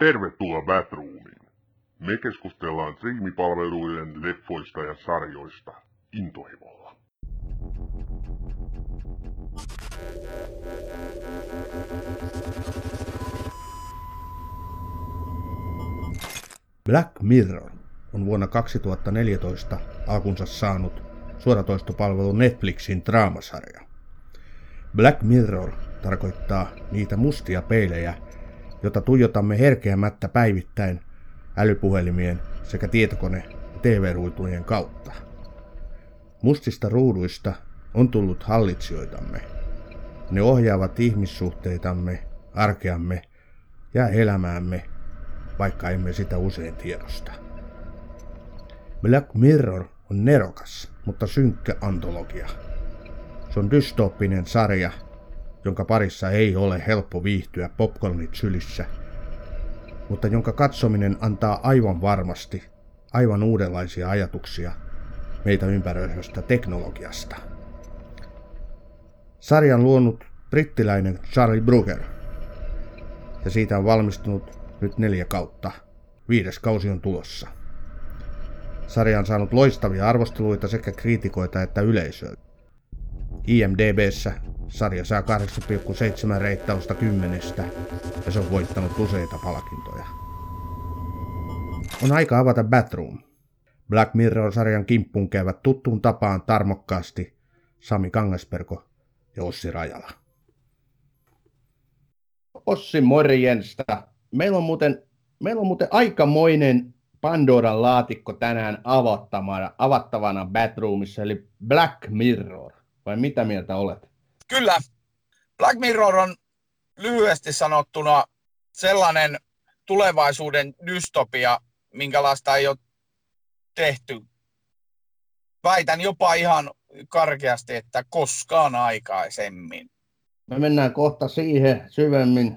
Tervetuloa Batroomiin. Me keskustellaan striimipalveluiden leffoista ja sarjoista intohimolla. Black Mirror on vuonna 2014 alkunsa saanut suoratoistopalvelu Netflixin draamasarja. Black Mirror tarkoittaa niitä mustia peilejä, jota tuijotamme herkeämättä päivittäin älypuhelimien sekä tietokone- ja TV-ruutujen kautta. Mustista ruuduista on tullut hallitsijoitamme. Ne ohjaavat ihmissuhteitamme, arkeamme ja elämäämme, vaikka emme sitä usein tiedosta. Black Mirror on nerokas, mutta synkkä antologia. Se on dystooppinen sarja, jonka parissa ei ole helppo viihtyä popcornit sylissä, mutta jonka katsominen antaa aivan varmasti aivan uudenlaisia ajatuksia meitä ympäröivästä teknologiasta. Sarjan luonut brittiläinen Charlie Brugger, ja siitä on valmistunut nyt neljä kautta. Viides kausi on tulossa. Sarja on saanut loistavia arvosteluita sekä kriitikoita että yleisöä. IMDBssä sarja saa 8,7 reittausta kymmenestä ja se on voittanut useita palkintoja. On aika avata Batroom. Black Mirror-sarjan kimppuun käyvät tuttuun tapaan tarmokkaasti Sami Kangasperko ja Ossi Rajala. Ossi morjensta. Meillä on muuten, meillä on muuten aikamoinen Pandoran laatikko tänään avattavana, avattavana Batroomissa, eli Black Mirror. Vai mitä mieltä olet? Kyllä. Black Mirror on lyhyesti sanottuna sellainen tulevaisuuden dystopia, minkälaista ei ole tehty. Väitän jopa ihan karkeasti, että koskaan aikaisemmin. Me mennään kohta siihen syvemmin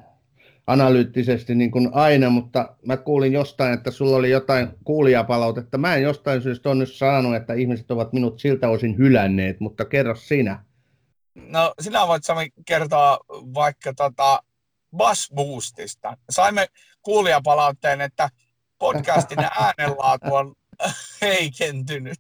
analyyttisesti niin kuin aina, mutta mä kuulin jostain, että sulla oli jotain kuulijapalautetta. Mä en jostain syystä ole nyt saanut, että ihmiset ovat minut siltä osin hylänneet, mutta kerro sinä. No sinä voit Sami kertoa vaikka tota Bass Boostista. Saimme kuulijapalautteen, että podcastin äänenlaatu on heikentynyt.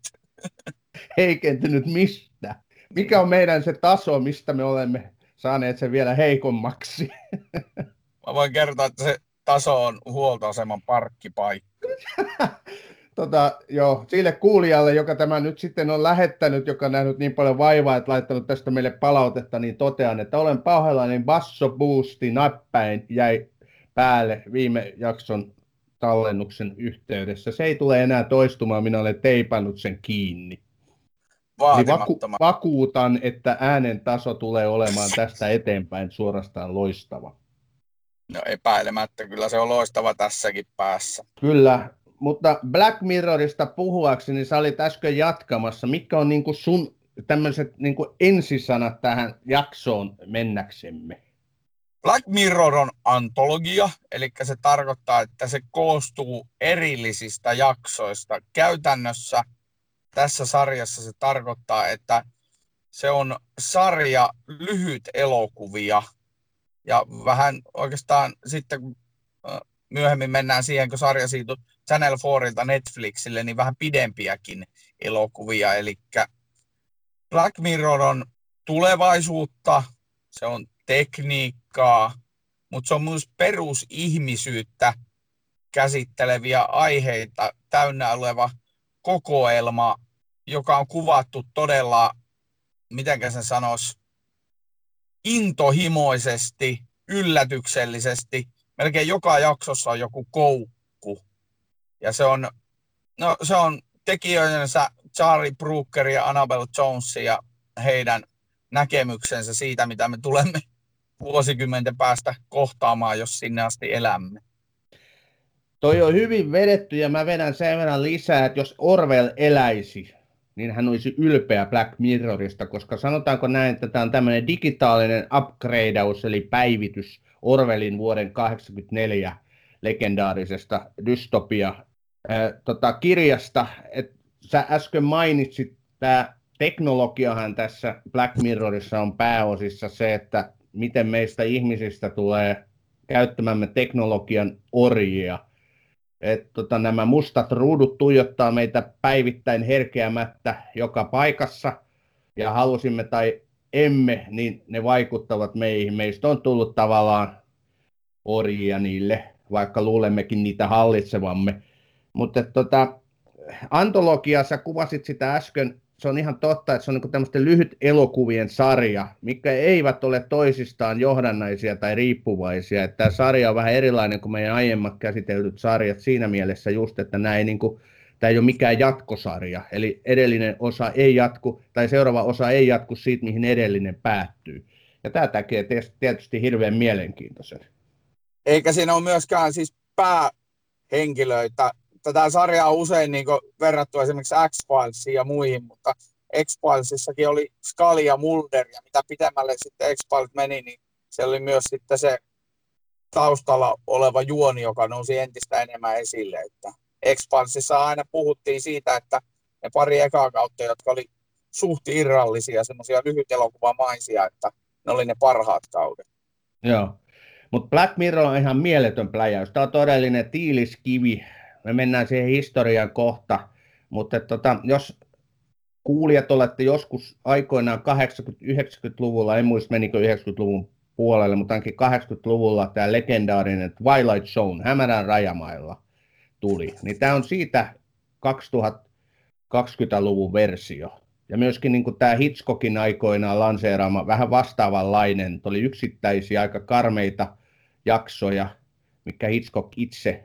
Heikentynyt mistä? Mikä on meidän se taso, mistä me olemme saaneet sen vielä heikommaksi? Mä voin kertoa, että se taso on huoltoaseman parkkipaikka. tota, joo, sille kuulijalle, joka tämä nyt sitten on lähettänyt, joka on nähnyt niin paljon vaivaa, että laittanut tästä meille palautetta, niin totean, että olen pahoillani, basso boosti nappäin jäi päälle viime jakson tallennuksen yhteydessä. Se ei tule enää toistumaan, minä olen teipannut sen kiinni. Niin vaku- vakuutan, että äänen taso tulee olemaan tästä eteenpäin suorastaan loistava. No epäilemättä, kyllä se on loistava tässäkin päässä. Kyllä, mutta Black Mirrorista puhuakseni niin sä olit äsken jatkamassa. Mikä on niin sun tämmöiset niin ensisanat tähän jaksoon mennäksemme? Black Mirror on antologia, eli se tarkoittaa, että se koostuu erillisistä jaksoista. Käytännössä tässä sarjassa se tarkoittaa, että se on sarja lyhyt elokuvia ja vähän oikeastaan sitten kun myöhemmin mennään siihen, kun sarja siirtyi Channel 4 Netflixille, niin vähän pidempiäkin elokuvia. Eli Black Mirror on tulevaisuutta, se on tekniikkaa, mutta se on myös perusihmisyyttä käsitteleviä aiheita täynnä oleva kokoelma, joka on kuvattu todella, miten sen sanoisi, intohimoisesti, yllätyksellisesti. Melkein joka jaksossa on joku koukku. Ja se on, no, se on tekijöidensä Charlie Brooker ja Annabelle Jones ja heidän näkemyksensä siitä, mitä me tulemme vuosikymmenten päästä kohtaamaan, jos sinne asti elämme. Toi on hyvin vedetty ja mä vedän sen verran lisää, että jos Orwell eläisi, niin hän olisi ylpeä Black Mirrorista, koska sanotaanko näin, että tämä on tämmöinen digitaalinen upgradeaus, eli päivitys Orwellin vuoden 1984 legendaarisesta dystopia äh, tota, kirjasta. Et sä äsken mainitsit, tämä teknologiahan tässä Black Mirrorissa on pääosissa se, että miten meistä ihmisistä tulee käyttämämme teknologian orjia. Et tota, nämä mustat ruudut tuijottaa meitä päivittäin herkeämättä joka paikassa, ja halusimme tai emme, niin ne vaikuttavat meihin. Meistä on tullut tavallaan orjia niille, vaikka luulemmekin niitä hallitsevamme. Mutta tota, antologiassa kuvasit sitä äsken, se on ihan totta, että se on niin tämmöisten lyhyt elokuvien sarja, mikä eivät ole toisistaan johdannaisia tai riippuvaisia. Että tämä sarja on vähän erilainen kuin meidän aiemmat käsitellyt sarjat siinä mielessä just, että nämä ei niin kuin, tämä ei ole mikään jatkosarja, eli edellinen osa ei jatku, tai seuraava osa ei jatku siitä, mihin edellinen päättyy. Ja tämä tekee tietysti hirveän mielenkiintoisen. Eikä siinä ole myöskään siis päähenkilöitä. Tätä sarjaa on usein niin verrattu esimerkiksi X-Filesiin ja muihin, mutta X-Filesissakin oli Scully ja Mulder, ja mitä pitemmälle sitten X-Files meni, niin se oli myös sitten se taustalla oleva juoni, joka nousi entistä enemmän esille. Että Expansissa aina puhuttiin siitä, että ne pari ekaa kautta, jotka oli suht irrallisia, semmoisia lyhytelokuvamaisia, että ne oli ne parhaat kaudet. Joo, mutta Black Mirror on ihan mieletön pläjäys. Tämä on todellinen tiiliskivi. Me mennään siihen historian kohta, mutta tota, jos kuulijat olette joskus aikoinaan 80-90-luvulla, en muista menikö 90-luvun puolelle, mutta ainakin 80-luvulla tämä legendaarinen Twilight Zone, hämärän rajamailla, tuli. Niin tämä on siitä 2020-luvun versio. Ja myöskin niin kuin tämä Hitchcockin aikoinaan lanseeraama vähän vastaavanlainen, oli yksittäisiä aika karmeita jaksoja, mikä Hitchcock itse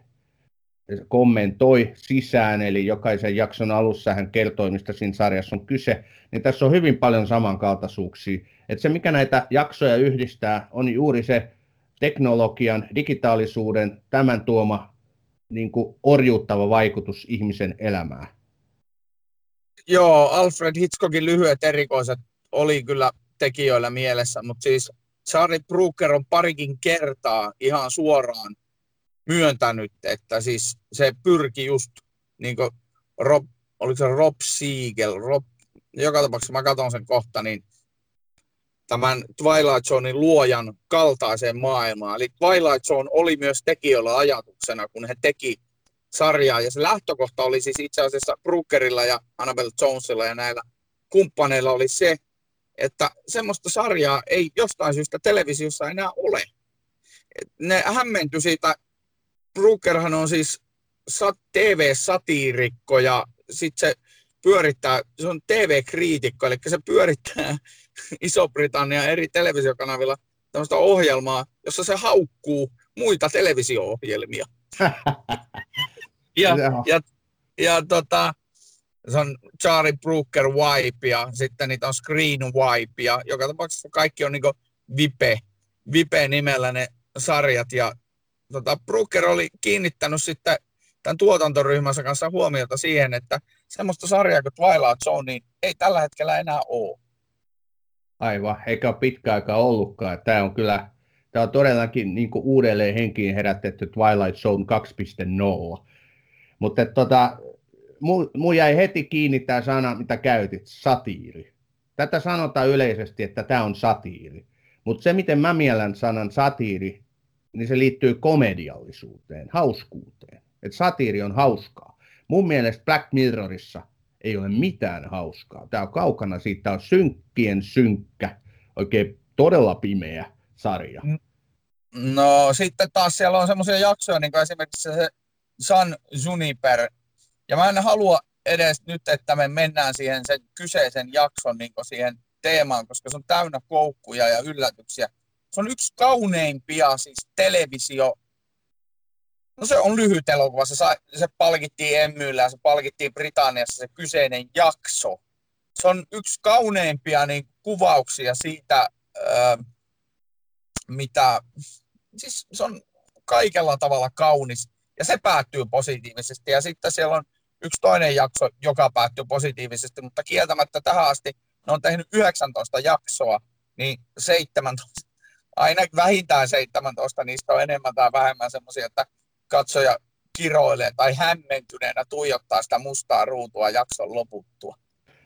kommentoi sisään, eli jokaisen jakson alussa hän kertoi, mistä siinä sarjassa on kyse, niin tässä on hyvin paljon samankaltaisuuksia. Että se, mikä näitä jaksoja yhdistää, on juuri se teknologian, digitaalisuuden, tämän tuoma niin kuin orjuuttava vaikutus ihmisen elämään. Joo, Alfred Hitchcockin lyhyet erikoiset oli kyllä tekijöillä mielessä, mutta siis Charlie Brooker on parikin kertaa ihan suoraan myöntänyt, että siis se pyrki just niin kuin Rob, oliko se Rob Siegel, Rob, joka tapauksessa mä katson sen kohta, niin tämän Twilight Zonein luojan kaltaiseen maailmaan. Eli Twilight Zone oli myös tekijöillä ajatuksena, kun he teki sarjaa. Ja se lähtökohta oli siis itse asiassa Brookerilla ja Annabelle Jonesilla ja näillä kumppaneilla oli se, että semmoista sarjaa ei jostain syystä televisiossa enää ole. Ne hämmentyi siitä, Brookerhan on siis TV-satiirikko ja sitten se pyörittää, se on TV-kriitikko, eli se pyörittää Iso-Britannian eri televisiokanavilla tämmöistä ohjelmaa, jossa se haukkuu muita televisio-ohjelmia. ja, ja, ja tota, se on Charlie Brooker Wipe ja sitten niitä on Screen Wipe ja joka tapauksessa kaikki on niinku Vipe, Vipe nimellä ne sarjat ja tota, Brooker oli kiinnittänyt sitten tämän tuotantoryhmänsä kanssa huomiota siihen, että semmoista sarjaa kuin Twilight Zone niin ei tällä hetkellä enää ole. Aivan, eikä pitkä aika ollutkaan. Tämä on kyllä, tämä on todellakin niin uudelleen henkiin herätetty Twilight Zone 2.0. Mutta tota, mu, jäi heti kiinni tämä sana, mitä käytit, satiiri. Tätä sanotaan yleisesti, että tämä on satiiri. Mutta se, miten mä miellän sanan satiiri, niin se liittyy komediallisuuteen, hauskuuteen. Että satiiri on hauskaa. Mun mielestä Black Mirrorissa ei ole mitään hauskaa. Tämä on kaukana siitä, tämä on synkkien synkkä, oikein todella pimeä sarja. No sitten taas siellä on semmoisia jaksoja, niin kuin esimerkiksi se San Juniper, ja mä en halua edes nyt, että me mennään siihen sen kyseisen jakson niin siihen teemaan, koska se on täynnä koukkuja ja yllätyksiä. Se on yksi kauneimpia siis televisio No se on lyhyt elokuva. Se, sai, se palkittiin Emmyllä ja se palkittiin Britanniassa se kyseinen jakso. Se on yksi kauneimpia niin, kuvauksia siitä, ää, mitä... Siis se on kaikella tavalla kaunis ja se päättyy positiivisesti. Ja sitten siellä on yksi toinen jakso, joka päättyy positiivisesti, mutta kieltämättä tähän asti ne on tehnyt 19 jaksoa, niin 17, aina vähintään 17 niistä on enemmän tai vähemmän semmoisia, että katsoja kiroilee tai hämmentyneenä tuijottaa sitä mustaa ruutua jakson loputtua.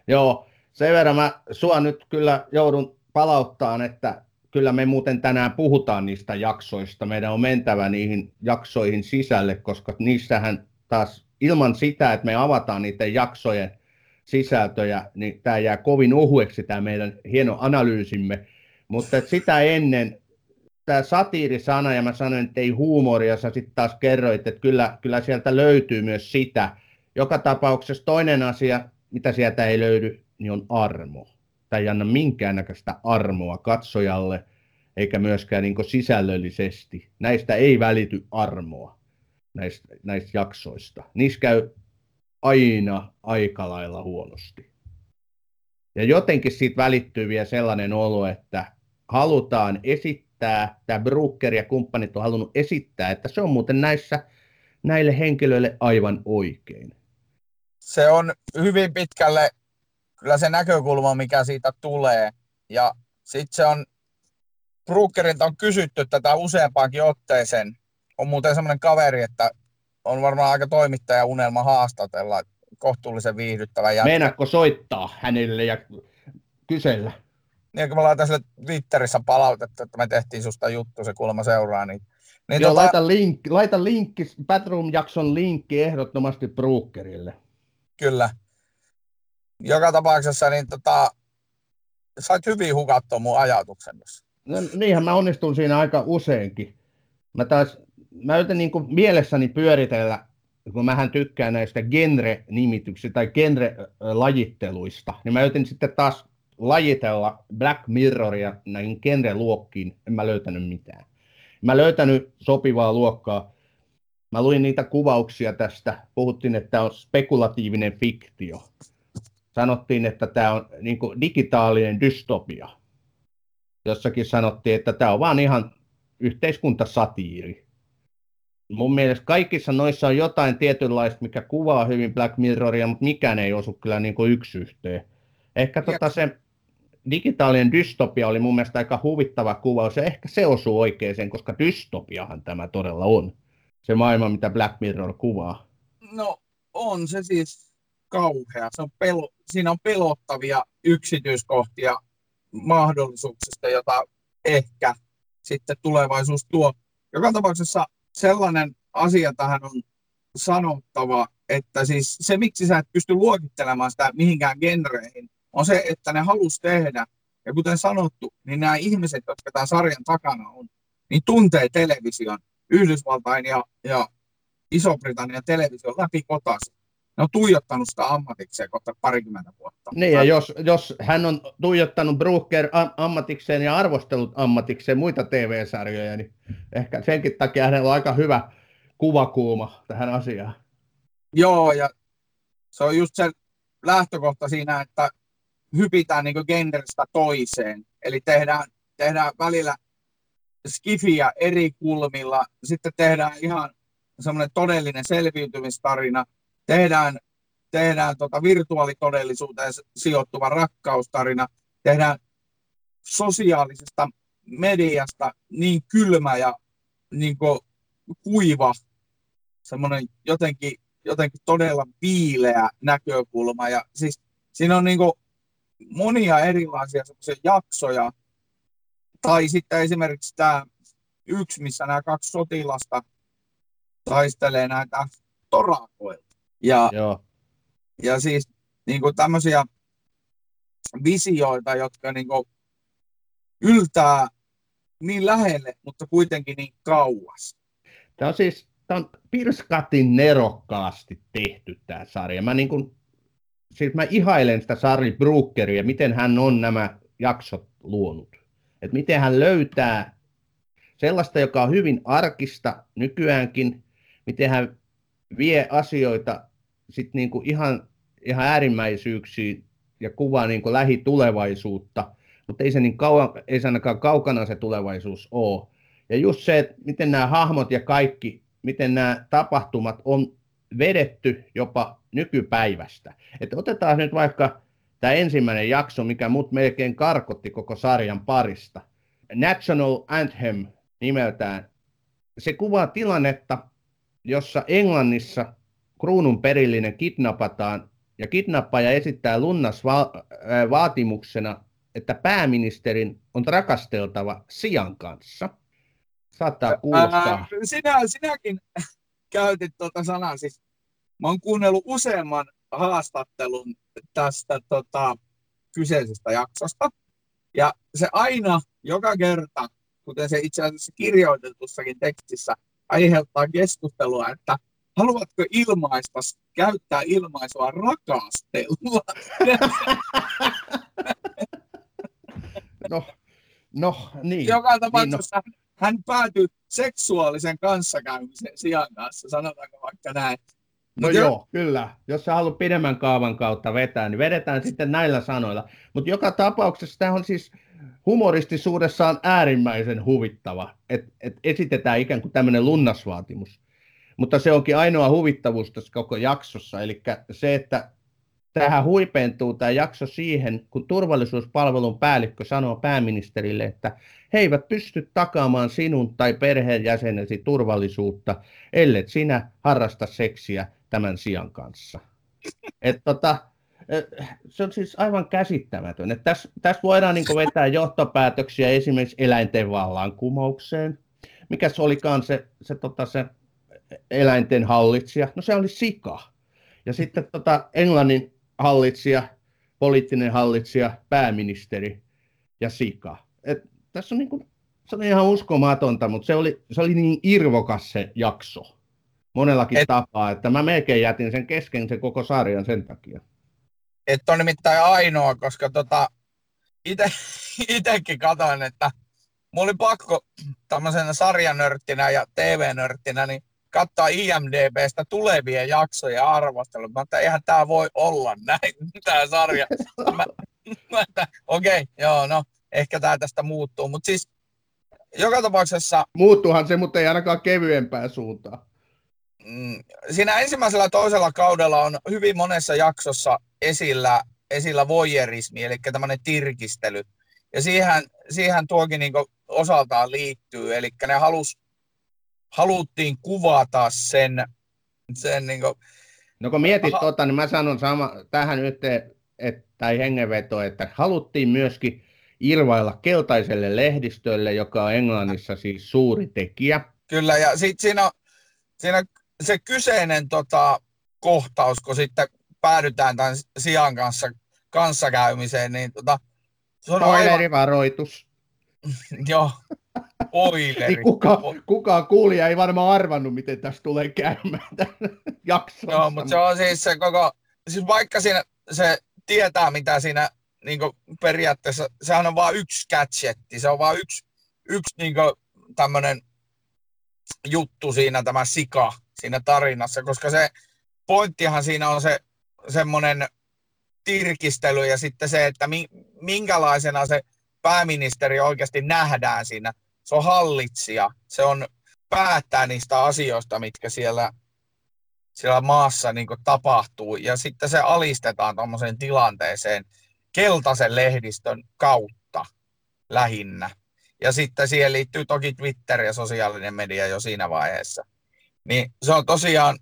Joo, sen verran mä sua nyt kyllä joudun palauttaan, että kyllä me muuten tänään puhutaan niistä jaksoista. Meidän on mentävä niihin jaksoihin sisälle, koska niissähän taas ilman sitä, että me avataan niiden jaksojen sisältöjä, niin tämä jää kovin ohueksi tämä meidän hieno analyysimme. Mutta sitä ennen tämä satiirisana, ja mä sanoin, että ei huumoria, sä sitten taas kerroit, että kyllä, kyllä sieltä löytyy myös sitä. Joka tapauksessa toinen asia, mitä sieltä ei löydy, niin on armo. Tämä ei anna minkäännäköistä armoa katsojalle, eikä myöskään niin sisällöllisesti. Näistä ei välity armoa, näistä, näistä jaksoista. Niissä käy aina aika lailla huonosti. Ja jotenkin siitä välittyy vielä sellainen olo, että halutaan esittää, tämä Brooker ja kumppanit on halunnut esittää, että se on muuten näissä näille henkilöille aivan oikein. Se on hyvin pitkälle kyllä se näkökulma, mikä siitä tulee. Ja sitten se on, Brookerilta on kysytty tätä useampaankin otteeseen. On muuten semmoinen kaveri, että on varmaan aika toimittaja unelma haastatella kohtuullisen viihdyttävä jätkä. Meinaatko soittaa hänelle ja kysellä? Niin, kun mä laitan sille Twitterissä palautetta, että me tehtiin susta juttu, se kuulemma seuraa, niin niin Joo, tota... laita, linkki, laita linkki, Batroom-jakson linkki ehdottomasti Brookerille. Kyllä. Joka tapauksessa, niin tota, sait hyvin hukattua mun ajatuksen. No, niinhän mä onnistun siinä aika useinkin. Mä taas mä yritän niin kuin mielessäni pyöritellä, kun mähän tykkään näistä genre-nimityksistä tai genre-lajitteluista, niin mä yritin sitten taas lajitella Black Mirroria näihin genre-luokkiin, en mä löytänyt mitään. Mä löytänyt sopivaa luokkaa. Mä luin niitä kuvauksia tästä, puhuttiin, että tämä on spekulatiivinen fiktio. Sanottiin, että tämä on niin digitaalinen dystopia. Jossakin sanottiin, että tämä on vaan ihan yhteiskuntasatiiri mun mielestä kaikissa noissa on jotain tietynlaista, mikä kuvaa hyvin Black Mirroria, mutta mikään ei osu kyllä niin kuin yksi yhteen. Ehkä tota se digitaalinen dystopia oli mun mielestä aika huvittava kuvaus, ja ehkä se osuu oikeeseen, koska dystopiahan tämä todella on. Se maailma, mitä Black Mirror kuvaa. No on se siis kauhea. Se on pelo, siinä on pelottavia yksityiskohtia mahdollisuuksista, jota ehkä sitten tulevaisuus tuo. Joka tapauksessa sellainen asia tähän on sanottava, että siis se, miksi sä et pysty luokittelemaan sitä mihinkään genreihin, on se, että ne halus tehdä. Ja kuten sanottu, niin nämä ihmiset, jotka tämän sarjan takana on, niin tuntee television, Yhdysvaltain ja, ja Iso-Britannian television läpi kotaisen. Ne on tuijottanut sitä ammatikseen kohta parikymmentä vuotta. Niin, ja jos, jos hän on tuijottanut Brooker ammatikseen ja arvostellut ammatikseen muita TV-sarjoja, niin ehkä senkin takia hänellä on aika hyvä kuvakuuma tähän asiaan. Joo, ja se on just se lähtökohta siinä, että hypitään niin genderistä toiseen. Eli tehdään, tehdään välillä skifiä eri kulmilla, sitten tehdään ihan semmoinen todellinen selviytymistarina, tehdään, tehdään tota virtuaalitodellisuuteen sijoittuva rakkaustarina, tehdään sosiaalisesta mediasta niin kylmä ja niin kuiva, semmoinen jotenkin, jotenkin todella viileä näkökulma. Ja siis siinä on niin monia erilaisia jaksoja, tai sitten esimerkiksi tämä yksi, missä nämä kaksi sotilasta taistelee näitä torakoilta. Ja, Joo. ja siis niin kuin tämmöisiä visioita, jotka niin kuin yltää niin lähelle, mutta kuitenkin niin kauas. Tämä on siis tämä on pirskatin nerokkaasti tehty tämä sarja. Mä, niin kuin, siis mä ihailen sitä Sari Brookeria, miten hän on nämä jaksot luonut. Et miten hän löytää sellaista, joka on hyvin arkista nykyäänkin, miten hän vie asioita sit niinku ihan, ihan äärimmäisyyksiin ja kuvaa niinku lähitulevaisuutta, mutta ei se, niin kauan, ei se ainakaan kaukana se tulevaisuus ole. Ja just se, että miten nämä hahmot ja kaikki, miten nämä tapahtumat on vedetty jopa nykypäivästä. Että otetaan nyt vaikka tämä ensimmäinen jakso, mikä mut melkein karkotti koko sarjan parista. National Anthem nimeltään. Se kuvaa tilannetta, jossa Englannissa kruunun perillinen kidnapataan ja kidnappaja esittää lunnas va- vaatimuksena että pääministerin on rakasteltava sian kanssa. Saattaa kuulostaa. Ää, sinä, sinäkin käytit tuota sanaa. Siis, mä oon kuunnellut useamman haastattelun tästä tota, kyseisestä jaksosta. Ja se aina, joka kerta, kuten se itse asiassa kirjoitetussakin tekstissä, aiheuttaa keskustelua, että haluatko ilmaista, käyttää ilmaisua rakastella? No, no niin. Joka tapauksessa niin, no. hän päätyi seksuaalisen kanssakäymisen sijan kanssa, sanotaanko vaikka näin. No Mut joo, jo... kyllä. Jos sä haluat pidemmän kaavan kautta vetää, niin vedetään sitten näillä sanoilla. Mutta joka tapauksessa tämä on siis humoristisuudessaan äärimmäisen huvittava, että et esitetään ikään kuin tämmöinen lunnasvaatimus. Mutta se onkin ainoa huvittavuus tässä koko jaksossa, eli se, että tähän huipentuu tämä jakso siihen, kun turvallisuuspalvelun päällikkö sanoo pääministerille, että he eivät pysty takaamaan sinun tai perheenjäsenesi turvallisuutta, ellei sinä harrasta seksiä tämän sian kanssa. Et tota, se on siis aivan käsittämätön. tässä, tästä voidaan niin vetää johtopäätöksiä esimerkiksi eläinten vallankumoukseen. Mikäs olikaan se, se, tota, se eläinten hallitsija? No se oli sika. Ja sitten tota, Englannin hallitsija, poliittinen hallitsija, pääministeri ja sika. Et tässä on niin se oli ihan uskomatonta, mutta se oli, se oli niin irvokas se jakso monellakin et, tapaa, että mä melkein jätin sen kesken sen koko sarjan sen takia. Että on nimittäin ainoa, koska tota, ite, itekin katsoin, että mulla oli pakko tämmöisenä sarjanörttinä ja TV-nörttinä, niin katsoa IMDBstä tulevia jaksoja arvostelua. Mä että eihän tämä voi olla näin, tämä sarja. Okei, okay, joo, no ehkä tämä tästä muuttuu. Mutta siis joka tapauksessa... Muuttuuhan se, mutta ei ainakaan kevyempää suuntaan. Mm, siinä ensimmäisellä toisella kaudella on hyvin monessa jaksossa esillä, esillä voyerismi, eli tämmöinen tirkistely. Ja siihen, siihen tuokin niin osaltaan liittyy, eli ne halus, haluttiin kuvata sen, sen niin kuin, No kun mietit Aha. tuota, niin mä sanon sama, tähän yhteen, että, tai hengenveto, että haluttiin myöskin irvailla keltaiselle lehdistölle, joka on Englannissa siis suuri tekijä. Kyllä, ja sitten siinä, siinä se kyseinen tota, kohtaus, kun sitten päädytään tämän sijan kanssa kanssakäymiseen, niin tota, se on. Aivan... Joo, spoileri. niin kuka, kukaan kuulija ei varmaan arvannut, miten tässä tulee käymään jaksossa. Joo, mutta se on siis se koko, siis vaikka siinä se tietää, mitä siinä niin periaatteessa, sehän on vain yksi gadgetti, se on vain yksi, yksi niin tämmöinen juttu siinä, tämä sika siinä tarinassa, koska se pointtihan siinä on se semmoinen tirkistely ja sitten se, että minkälaisena se pääministeri oikeasti nähdään siinä. Se on hallitsija, se on päättää niistä asioista, mitkä siellä, siellä maassa niin tapahtuu. Ja sitten se alistetaan tuommoiseen tilanteeseen keltaisen lehdistön kautta lähinnä. Ja sitten siihen liittyy toki Twitter ja sosiaalinen media jo siinä vaiheessa. Niin se on tosiaan,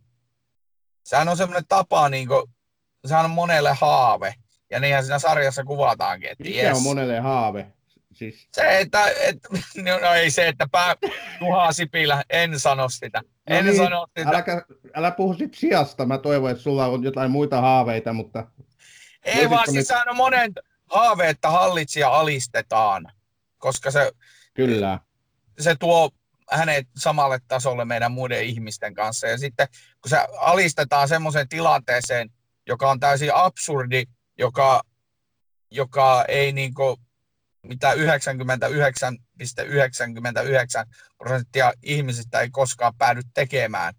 sehän on semmoinen tapa, niin kuin, sehän on monelle haave. Ja niinhän siinä sarjassa kuvataankin. Että Mikä yes. on monelle haave? Siis... Se, että, et, no, no ei se, että pää Juha Sipilä, en sano sitä. No en niin, sano sitä. Älä, älä puhu sit sijasta, mä toivon, että sulla on jotain muita haaveita, mutta... Ei vaan, siis sehän on monen haave, että hallitsija alistetaan, koska se... Kyllä. Se tuo hänet samalle tasolle meidän muiden ihmisten kanssa. Ja sitten kun se alistetaan semmoiseen tilanteeseen, joka on täysin absurdi, joka, joka ei niin kuin, mitä 99,99 prosenttia ihmisistä ei koskaan päädy tekemään,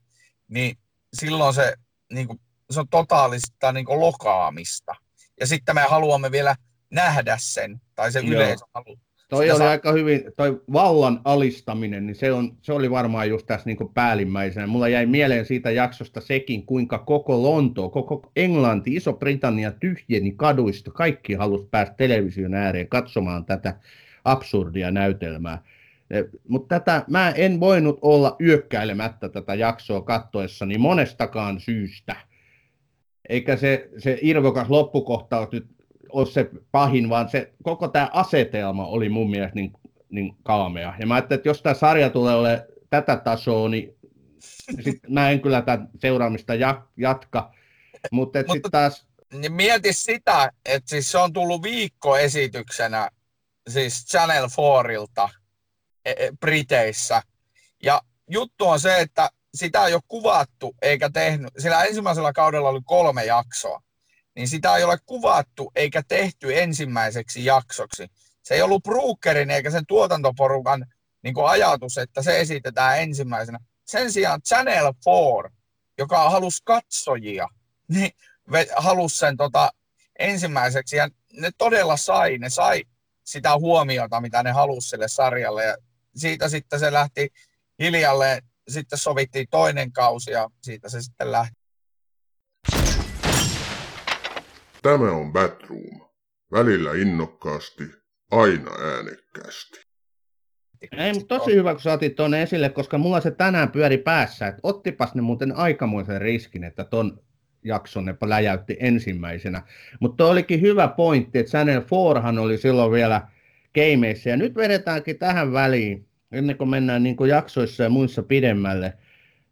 niin silloin se, niin kuin, se on totaalista niin kuin lokaamista. Ja sitten me haluamme vielä nähdä sen, tai se yleisö haluaa Toi oli saa... aika hyvin, toi vallan alistaminen, niin se, on, se oli varmaan just tässä niin päällimmäisenä. Mulla jäi mieleen siitä jaksosta sekin, kuinka koko Lonto, koko Englanti, Iso-Britannia tyhjeni kaduista. Kaikki halusi päästä television ääreen katsomaan tätä absurdia näytelmää. E, Mutta tätä, mä en voinut olla yökkäilemättä tätä jaksoa kattoessani monestakaan syystä. Eikä se, se irvokas loppukohtaus nyt ole se pahin, vaan se koko tämä asetelma oli mun mielestä niin, niin kaamea. Ja mä ajattelin, että jos tämä sarja tulee ole tätä tasoa, niin sit mä en kyllä tämän seuraamista jatka. Mutta Mutta- sitten taas, Niin mieti sitä, että siis se on tullut viikkoesityksenä siis Channel 4ilta e- e- Briteissä. Ja juttu on se, että sitä ei ole kuvattu eikä tehnyt, sillä ensimmäisellä kaudella oli kolme jaksoa, niin sitä ei ole kuvattu eikä tehty ensimmäiseksi jaksoksi. Se ei ollut Brookerin eikä sen tuotantoporukan niin kuin ajatus, että se esitetään ensimmäisenä. Sen sijaan Channel 4, joka halusi katsojia, niin halusi sen tota, ensimmäiseksi ja ne todella sai, ne sai sitä huomiota, mitä ne halusi sille sarjalle ja siitä sitten se lähti hiljalleen, sitten sovittiin toinen kausi ja siitä se sitten lähti. Tämä on Batroom. Välillä innokkaasti, aina äänekkäästi. ei, mutta tosi hyvä, kun otit tuonne esille, koska mulla se tänään pyöri päässä, että ottipas ne muuten aikamoisen riskin, että ton jakson ne läjäytti ensimmäisenä. Mutta olikin hyvä pointti, että Channel 4 oli silloin vielä gameissa, ja nyt vedetäänkin tähän väliin, ennen kuin mennään niin kuin jaksoissa ja muissa pidemmälle,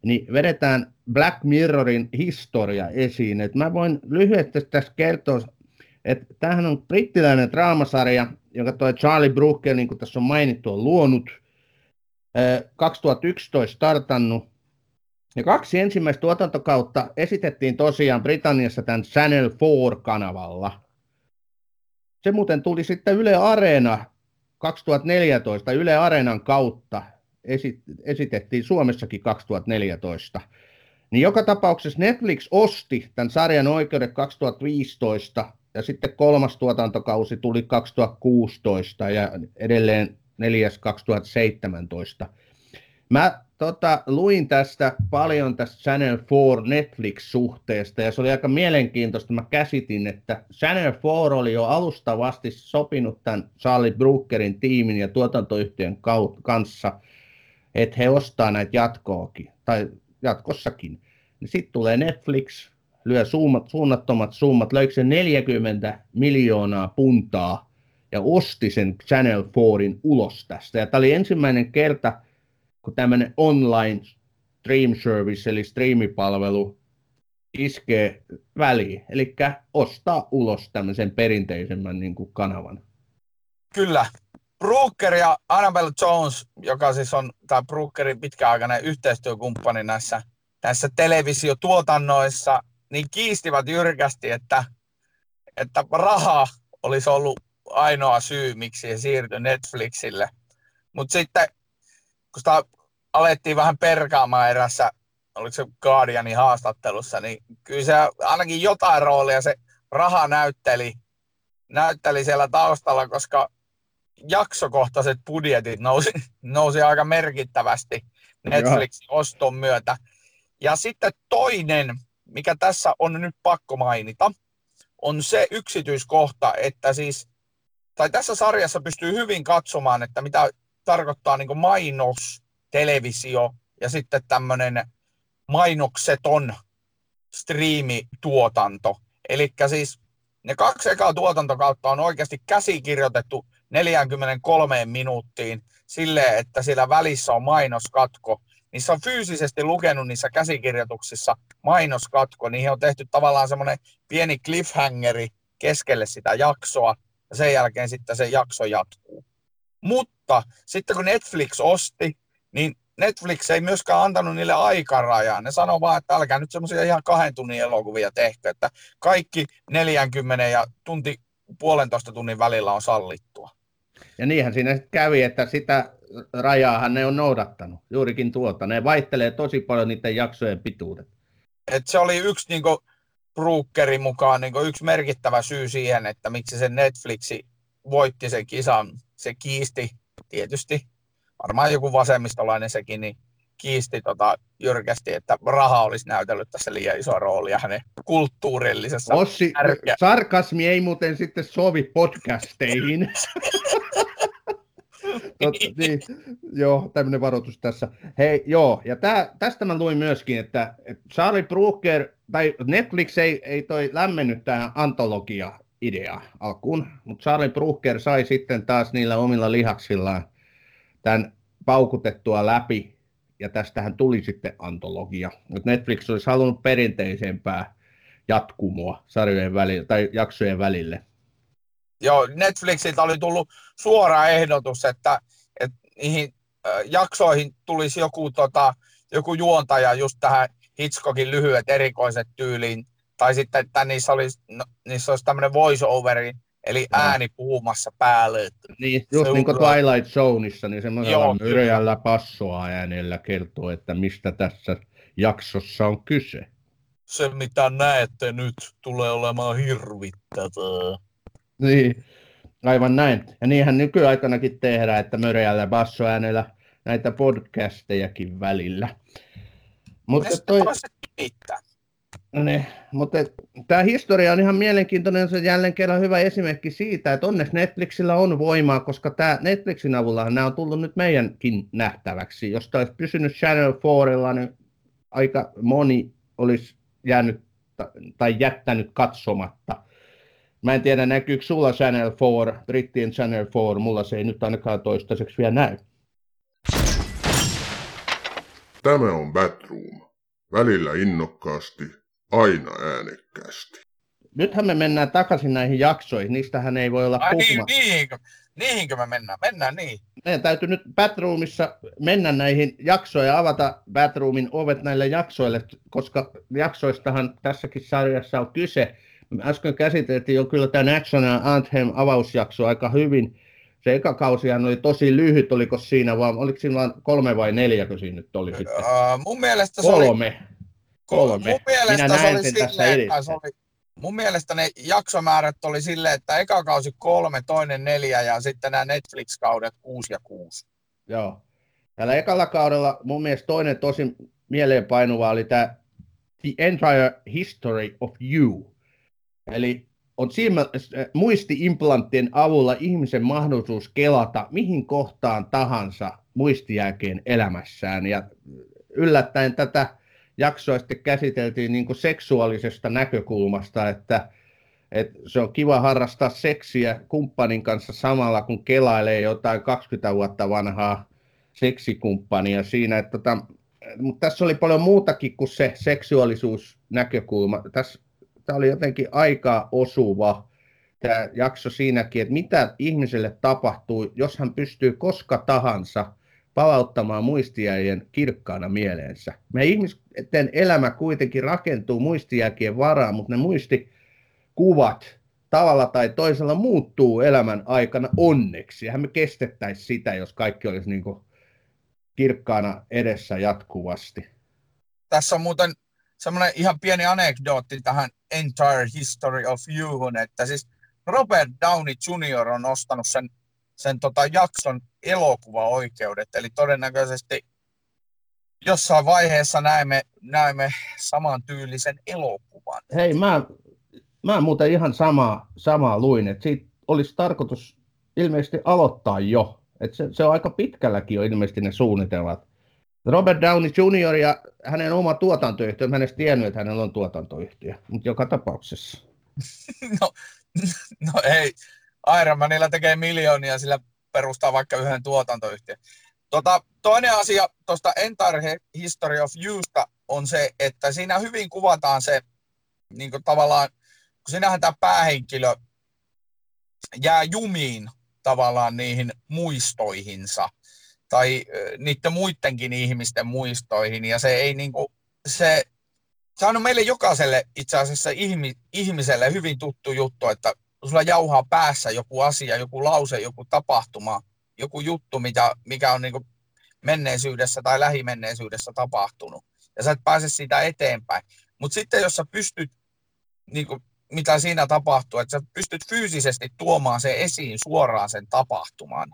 niin vedetään Black Mirrorin historia esiin. Et mä voin lyhyesti tässä kertoa, että tämähän on brittiläinen draamasarja, jonka toi Charlie Brooker, niin kuin tässä on mainittu, on luonut. Ö, 2011 startannut. Ja kaksi ensimmäistä tuotantokautta esitettiin tosiaan Britanniassa tämän Channel 4-kanavalla. Se muuten tuli sitten Yle Areena 2014 Yle Areenan kautta esi- esitettiin Suomessakin 2014. Niin joka tapauksessa Netflix osti tämän sarjan oikeudet 2015 ja sitten kolmas tuotantokausi tuli 2016 ja edelleen neljäs 2017. Mä tota, luin tästä paljon tästä Channel 4 Netflix-suhteesta ja se oli aika mielenkiintoista. Mä käsitin, että Channel 4 oli jo alustavasti sopinut tämän Charlie Brookerin tiimin ja tuotantoyhtiön kanssa, että he ostaa näitä jatkoakin, tai jatkossakin. Sitten tulee Netflix, lyö suumat, suunnattomat summat, löikö se 40 miljoonaa puntaa ja osti sen Channel 4 ulos tästä. Ja tämä oli ensimmäinen kerta, kun tämmöinen online stream service, eli striimipalvelu, iskee väliin, eli ostaa ulos tämmöisen perinteisemmän niin kuin kanavan. Kyllä. Brooker ja Annabelle Jones, joka siis on tämä Brookerin pitkäaikainen yhteistyökumppani näissä, näissä televisiotuotannoissa, niin kiistivät jyrkästi, että, että raha olisi ollut ainoa syy, miksi se siirtyi Netflixille. Mutta sitten, kun sitä alettiin vähän perkaamaan erässä, oliko se Guardianin haastattelussa, niin kyllä se ainakin jotain roolia se raha näytteli, näytteli siellä taustalla, koska jaksokohtaiset budjetit nousi, nousi aika merkittävästi Netflixin oston myötä. Ja sitten toinen, mikä tässä on nyt pakko mainita, on se yksityiskohta, että siis, tai tässä sarjassa pystyy hyvin katsomaan, että mitä tarkoittaa niin mainos, televisio ja sitten tämmöinen mainokseton striimituotanto. Eli siis ne kaksi ekaa tuotantokautta on oikeasti käsikirjoitettu 43 minuuttiin silleen, että siellä välissä on mainoskatko. Niissä on fyysisesti lukenut niissä käsikirjoituksissa mainoskatko. Niihin on tehty tavallaan semmoinen pieni cliffhangeri keskelle sitä jaksoa ja sen jälkeen sitten se jakso jatkuu. Mutta sitten kun Netflix osti, niin Netflix ei myöskään antanut niille aikarajaa. Ne sanoo vaan, että älkää nyt semmoisia ihan kahden tunnin elokuvia tehkö, että kaikki 40 ja tunti puolentoista tunnin välillä on sallittua. Ja niinhän siinä sitten kävi, että sitä rajaahan ne on noudattanut, juurikin tuota. Ne vaihtelee tosi paljon niiden jaksojen pituudet. Et se oli yksi niin Brookerin mukaan niin yksi merkittävä syy siihen, että miksi se Netflixi voitti sen kisan. Se kiisti tietysti, varmaan joku vasemmistolainen sekin, niin kiisti tota jyrkästi, että raha olisi näytellyt tässä liian isoa roolia hänen kulttuurillisessa Ossi, Tärkeä. sarkasmi ei muuten sitten sovi podcasteihin. Totta, niin, joo, tämmöinen varoitus tässä. Hei, joo, ja tää, tästä mä luin myöskin, että, että Charlie Brooker, tai Netflix ei, ei toi lämmennyt tähän antologia idea alkuun, mutta Charlie Brooker sai sitten taas niillä omilla lihaksillaan tämän paukutettua läpi, ja tästähän tuli sitten antologia. Mutta Netflix olisi halunnut perinteisempää jatkumoa sarjojen välille, tai jaksojen välille. Joo, Netflixiltä oli tullut suora ehdotus, että, että niihin jaksoihin tulisi joku, tota, joku juontaja just tähän Hitchcockin lyhyet erikoiset tyyliin, tai sitten, että niissä olisi, no, niissä olisi tämmöinen voice-overi, eli ääni puhumassa päälle. Niin, just niin kuin Twilight Zoneissa, niin semmoisella myreällä passoa äänellä kertoo, että mistä tässä jaksossa on kyse. Se, mitä näette nyt, tulee olemaan hirvittävää. Niin, aivan näin. Ja niinhän nykyaikanakin tehdään, että möreällä bassoäänellä näitä podcastejakin välillä. Mutta toi... No niin, mutta tämä historia on ihan mielenkiintoinen, se jälleen kerran hyvä esimerkki siitä, että onneksi Netflixillä on voimaa, koska tämä Netflixin avulla nämä on tullut nyt meidänkin nähtäväksi. Jos tämä olisi pysynyt Channel 4, niin aika moni olisi jäänyt tai jättänyt katsomatta. Mä en tiedä, näkyykö sulla Channel 4, brittien Channel 4, mulla se ei nyt ainakaan toistaiseksi vielä näy. Tämä on Batroom. Välillä innokkaasti, aina äänekkäästi. Nythän me mennään takaisin näihin jaksoihin, niistähän ei voi olla Ai niin, niihinkö, niihinkö me mennään? Mennään niin. Meidän täytyy nyt Batroomissa mennä näihin jaksoihin ja avata Batroomin ovet näille jaksoille, koska jaksoistahan tässäkin sarjassa on kyse. Me äsken käsiteltiin jo kyllä tämän Action Anthem avausjakso aika hyvin. Se eka kausihan oli tosi lyhyt, oliko siinä vaan, oliko siinä vain kolme vai neljä, kun siinä nyt oli sitten? Uh, mun mielestä se kolme. oli... Kolme. Mun mielestä Minä näen se oli tässä silleen, se oli, mun mielestä ne jaksomäärät oli silleen, että eka kausi kolme, toinen neljä ja sitten nämä Netflix-kaudet kuusi ja kuusi. Joo. Tällä ekalla kaudella mun mielestä toinen tosi mieleenpainuva oli tämä The Entire History of You. Eli on silmä, äh, muistiimplanttien avulla ihmisen mahdollisuus kelata mihin kohtaan tahansa muistijälkeen elämässään. Ja yllättäen tätä jaksoa sitten käsiteltiin niin kuin seksuaalisesta näkökulmasta, että, että se on kiva harrastaa seksiä kumppanin kanssa samalla, kun kelailee jotain 20 vuotta vanhaa seksikumppania siinä. Että tota, mutta tässä oli paljon muutakin kuin se seksuaalisuusnäkökulma. Tässä tämä oli jotenkin aika osuva tämä jakso siinäkin, että mitä ihmiselle tapahtuu, jos hän pystyy koska tahansa palauttamaan muistijäjien kirkkaana mieleensä. Me ihmisten elämä kuitenkin rakentuu muistijälkien varaan, mutta ne muistikuvat tavalla tai toisella muuttuu elämän aikana onneksi. Eihän me kestettäisi sitä, jos kaikki olisi niin kirkkaana edessä jatkuvasti. Tässä on muuten semmoinen ihan pieni anekdootti tähän Entire History of You, että siis Robert Downey Jr. on ostanut sen, sen tota jakson elokuvaoikeudet, eli todennäköisesti jossain vaiheessa näemme, näemme samantyylisen elokuvan. Hei, mä, mä muuten ihan samaa, samaa luin, että siitä olisi tarkoitus ilmeisesti aloittaa jo. että se, se on aika pitkälläkin jo ilmeisesti ne suunnitelmat. Robert Downey Jr. ja hänen oma tuotantoyhtiö, mä en edes tiennyt, että hänellä on tuotantoyhtiö, mutta joka tapauksessa. no, no ei, Iron Manilla tekee miljoonia, sillä perustaa vaikka yhden tuotantoyhtiön. Tota, toinen asia tuosta Entire History of Yousta on se, että siinä hyvin kuvataan se, niin tavallaan, kun sinähän tämä päähenkilö jää jumiin tavallaan niihin muistoihinsa tai niiden muidenkin ihmisten muistoihin. Ja se ei niin kuin, se, se on meille jokaiselle itse asiassa ihmi, ihmiselle hyvin tuttu juttu, että sulla jauhaa päässä joku asia, joku lause, joku tapahtuma, joku juttu, mikä, mikä on niin kuin menneisyydessä tai lähimenneisyydessä tapahtunut. Ja sä et pääse siitä eteenpäin. Mutta sitten jos sä pystyt, niin kuin, mitä siinä tapahtuu, että sä pystyt fyysisesti tuomaan se esiin suoraan sen tapahtuman,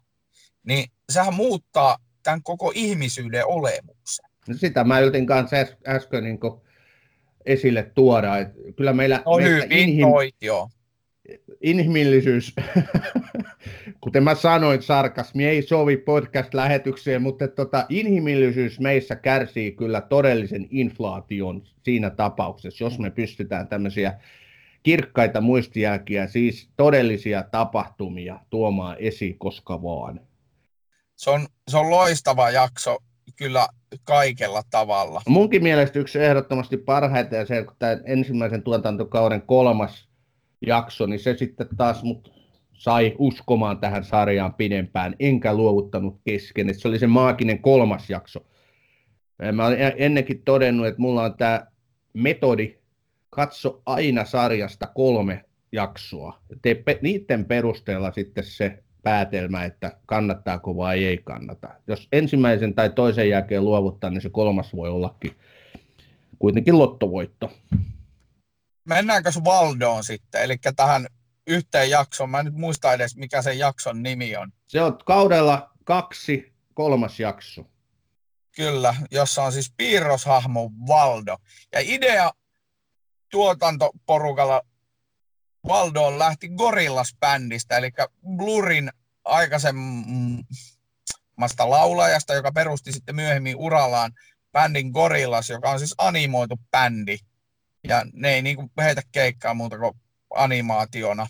niin sehän muuttaa tämän koko ihmisyyden olemuksen. No sitä mä yritin kanssa äs- äsken niin esille tuoda, että kyllä meillä... No hyvin inhim... toit, joo. Inhimillisyys, kuten mä sanoin, sarkasmi ei sovi podcast-lähetykseen, mutta tota, inhimillisyys meissä kärsii kyllä todellisen inflaation siinä tapauksessa, jos me pystytään tämmöisiä kirkkaita muistijälkiä, siis todellisia tapahtumia tuomaan esiin koska vaan. Se on, se on loistava jakso kyllä kaikella tavalla. Munkin mielestä yksi ehdottomasti parhaita ja se, että ensimmäisen tuotantokauden kolmas jakso, niin se sitten taas mut sai uskomaan tähän sarjaan pidempään, enkä luovuttanut kesken. Se oli se maaginen kolmas jakso. Mä olen ennenkin todennut, että mulla on tämä metodi, katso aina sarjasta kolme jaksoa. Tee pe- niiden perusteella sitten se päätelmä, että kannattaako vai ei kannata. Jos ensimmäisen tai toisen jälkeen luovuttaa, niin se kolmas voi ollakin kuitenkin lottovoitto. Mennäänkö Valdoon sitten, eli tähän yhteen jaksoon. Mä en nyt muista edes, mikä sen jakson nimi on. Se on kaudella kaksi, kolmas jakso. Kyllä, jossa on siis piirroshahmo Valdo. Ja idea tuotantoporukalla Valdoon lähti Gorillas-bändistä, eli Blurin aikaisemmasta laulajasta, joka perusti sitten myöhemmin urallaan bändin Gorillas, joka on siis animoitu bändi. Ja ne ei niinku heitä keikkaa muuta kuin animaationa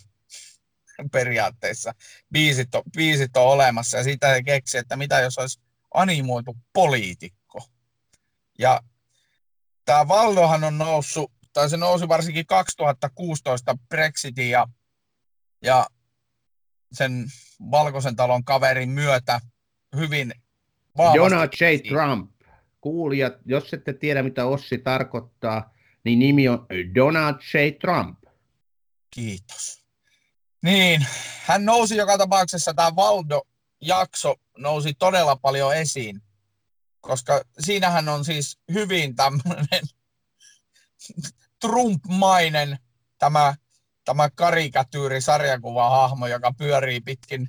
periaatteessa. Biisit on, biisit on olemassa ja siitä he keksi, että mitä jos olisi animoitu poliitikko. Ja tämä Valdohan on noussut, tai se nousi varsinkin 2016 Brexitin ja, ja sen valkoisen talon kaverin myötä hyvin vahvasti. Donald J. Trump. Kuulijat, jos ette tiedä mitä Ossi tarkoittaa, niin nimi on Donald J. Trump. Kiitos. Niin, hän nousi joka tapauksessa, tämä Valdo-jakso nousi todella paljon esiin, koska siinähän on siis hyvin tämmöinen Trump-mainen tämä, tämä karikatyyri sarjakuva-hahmo, joka pyörii pitkin,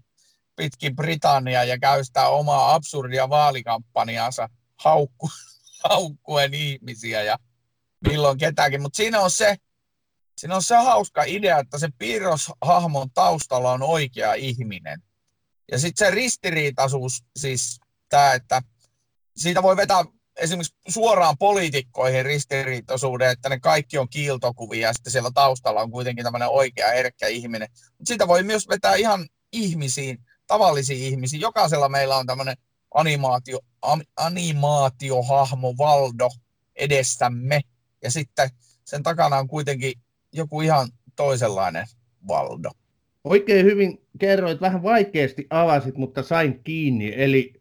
pitkin Britanniaa ja käy sitä omaa absurdia vaalikampanjaansa haukku, haukkuen ihmisiä ja milloin ketäkin. Mutta siinä on se, siinä on se hauska idea, että se piirroshahmon taustalla on oikea ihminen. Ja sitten se ristiriitaisuus, siis tämä, että siitä voi vetää esimerkiksi suoraan poliitikkoihin ristiriitaisuuden, että ne kaikki on kiiltokuvia ja sitten siellä taustalla on kuitenkin tämmöinen oikea herkkä ihminen. Mutta siitä voi myös vetää ihan ihmisiin, tavallisiin ihmisiin. Jokaisella meillä on tämmöinen animaatio, animaatiohahmo Valdo edessämme ja sitten sen takana on kuitenkin joku ihan toisenlainen Valdo. Oikein hyvin kerroit, vähän vaikeasti avasit, mutta sain kiinni. Eli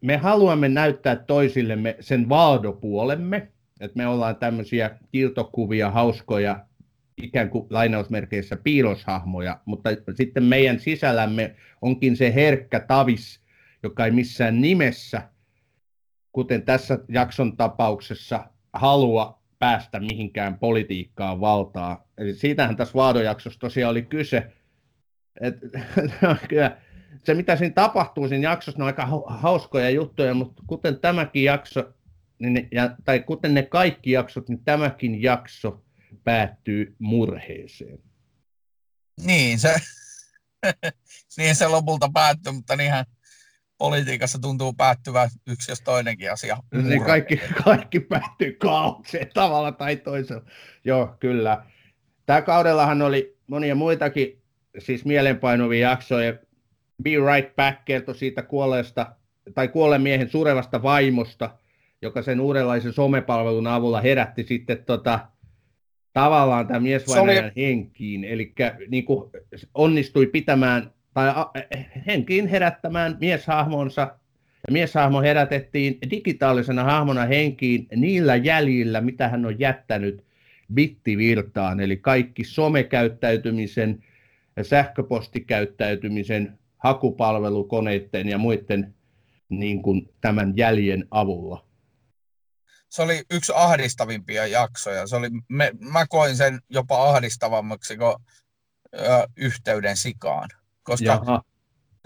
me haluamme näyttää toisillemme sen Valdo-puolemme, että me ollaan tämmöisiä kiltokuvia, hauskoja, ikään kuin lainausmerkeissä piiloshahmoja, mutta sitten meidän sisällämme onkin se herkkä tavis, joka ei missään nimessä, kuten tässä jakson tapauksessa, halua päästä mihinkään politiikkaan valtaa. Eli siitähän tässä Vaadojaksossa tosiaan oli kyse. Et, kyllä, se, mitä siinä tapahtuu siinä jaksossa, on aika hauskoja juttuja, mutta kuten tämäkin jakso, niin, ja, tai kuten ne kaikki jaksot, niin tämäkin jakso päättyy murheeseen. Niin, se, niin se lopulta päättyy, mutta niinhän politiikassa tuntuu päättyvän yksi jos toinenkin asia. Niin kaikki, kaikki päättyy kaaukseen tavalla tai toisella. Joo, kyllä. Tämä kaudellahan oli monia muitakin siis mielenpainuvia jaksoja. Be Right Back kertoi siitä kuolleesta tai kuolleen miehen surevasta vaimosta, joka sen uudenlaisen somepalvelun avulla herätti sitten tota, tavallaan tämä miesvainajan oli... henkiin. Eli niin onnistui pitämään tai henkiin herättämään mieshahmonsa. Ja mieshahmo herätettiin digitaalisena hahmona henkiin niillä jäljillä, mitä hän on jättänyt bittivirtaan, eli kaikki somekäyttäytymisen, sähköpostikäyttäytymisen, hakupalvelukoneiden ja muiden niin kuin tämän jäljen avulla. Se oli yksi ahdistavimpia jaksoja. Se oli, me, mä koin sen jopa ahdistavammaksi kuin ö, yhteyden sikaan koska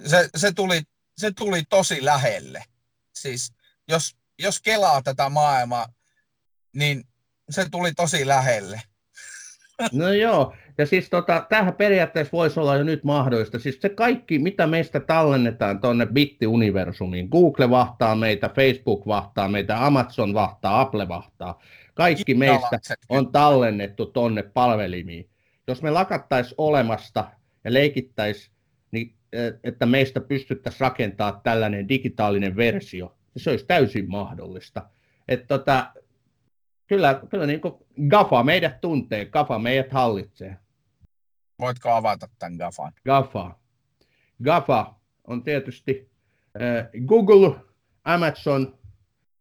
se, se, tuli, se tuli tosi lähelle. Siis jos, jos kelaa tätä maailmaa, niin se tuli tosi lähelle. No joo, ja siis tota, tämähän periaatteessa voisi olla jo nyt mahdollista. Siis se kaikki, mitä meistä tallennetaan tuonne bittiuniversumiin, Google vahtaa meitä, Facebook vahtaa meitä, Amazon vahtaa, Apple vahtaa. Kaikki meistä on tallennettu tuonne palvelimiin. jos me lakattaisi olemasta ja leikittäisi, niin, että meistä pystyttäisiin rakentamaan tällainen digitaalinen versio, niin se olisi täysin mahdollista. Että tota, kyllä, kyllä niin kuin GAFA meidät tuntee, GAFA meidät hallitsee. Voitko avata tämän GAFAn? GAFA. GAFA on tietysti äh, Google, Amazon,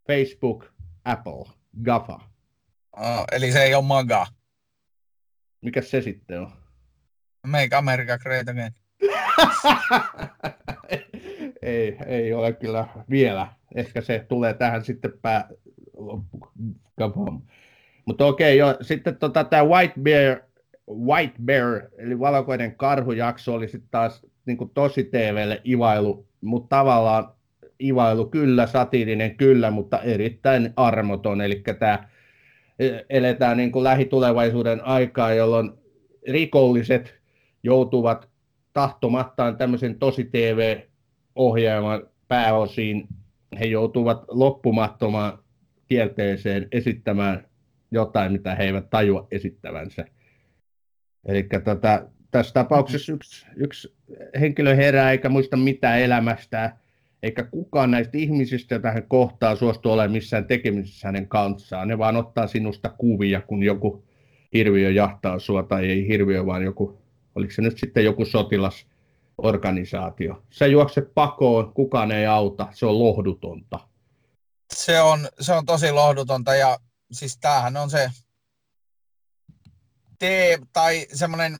Facebook, Apple. GAFA. Oh, eli se ei ole MAGA. Mikä se sitten on? Make America Great Again. ei, ei ole kyllä vielä. Ehkä se tulee tähän sitten pää... Mutta okei, jo. sitten tota, tämä White Bear, White Bear, eli valkoinen karhujakso oli sitten taas niin kuin tosi TVlle ivailu, mutta tavallaan ivailu kyllä, satiirinen kyllä, mutta erittäin armoton. Eli tämä e, eletään niin kuin lähitulevaisuuden aikaa, jolloin rikolliset joutuvat tahtomattaan tämmöisen tosi TV-ohjelman pääosiin. He joutuvat loppumattomaan kielteeseen esittämään jotain, mitä he eivät tajua esittävänsä. Eli tota, tässä tapauksessa yksi, yksi henkilö herää eikä muista mitään elämästään, eikä kukaan näistä ihmisistä, joita hän kohtaa, suostu olemaan missään tekemisissä hänen kanssaan. Ne vaan ottaa sinusta kuvia, kun joku hirviö jahtaa sua, tai ei hirviö, vaan joku, oliko se nyt sitten joku sotilasorganisaatio. Se juokse pakoon, kukaan ei auta, se on lohdutonta. Se on, se on tosi lohdutonta, ja siis tämähän on se tee, tai semmoinen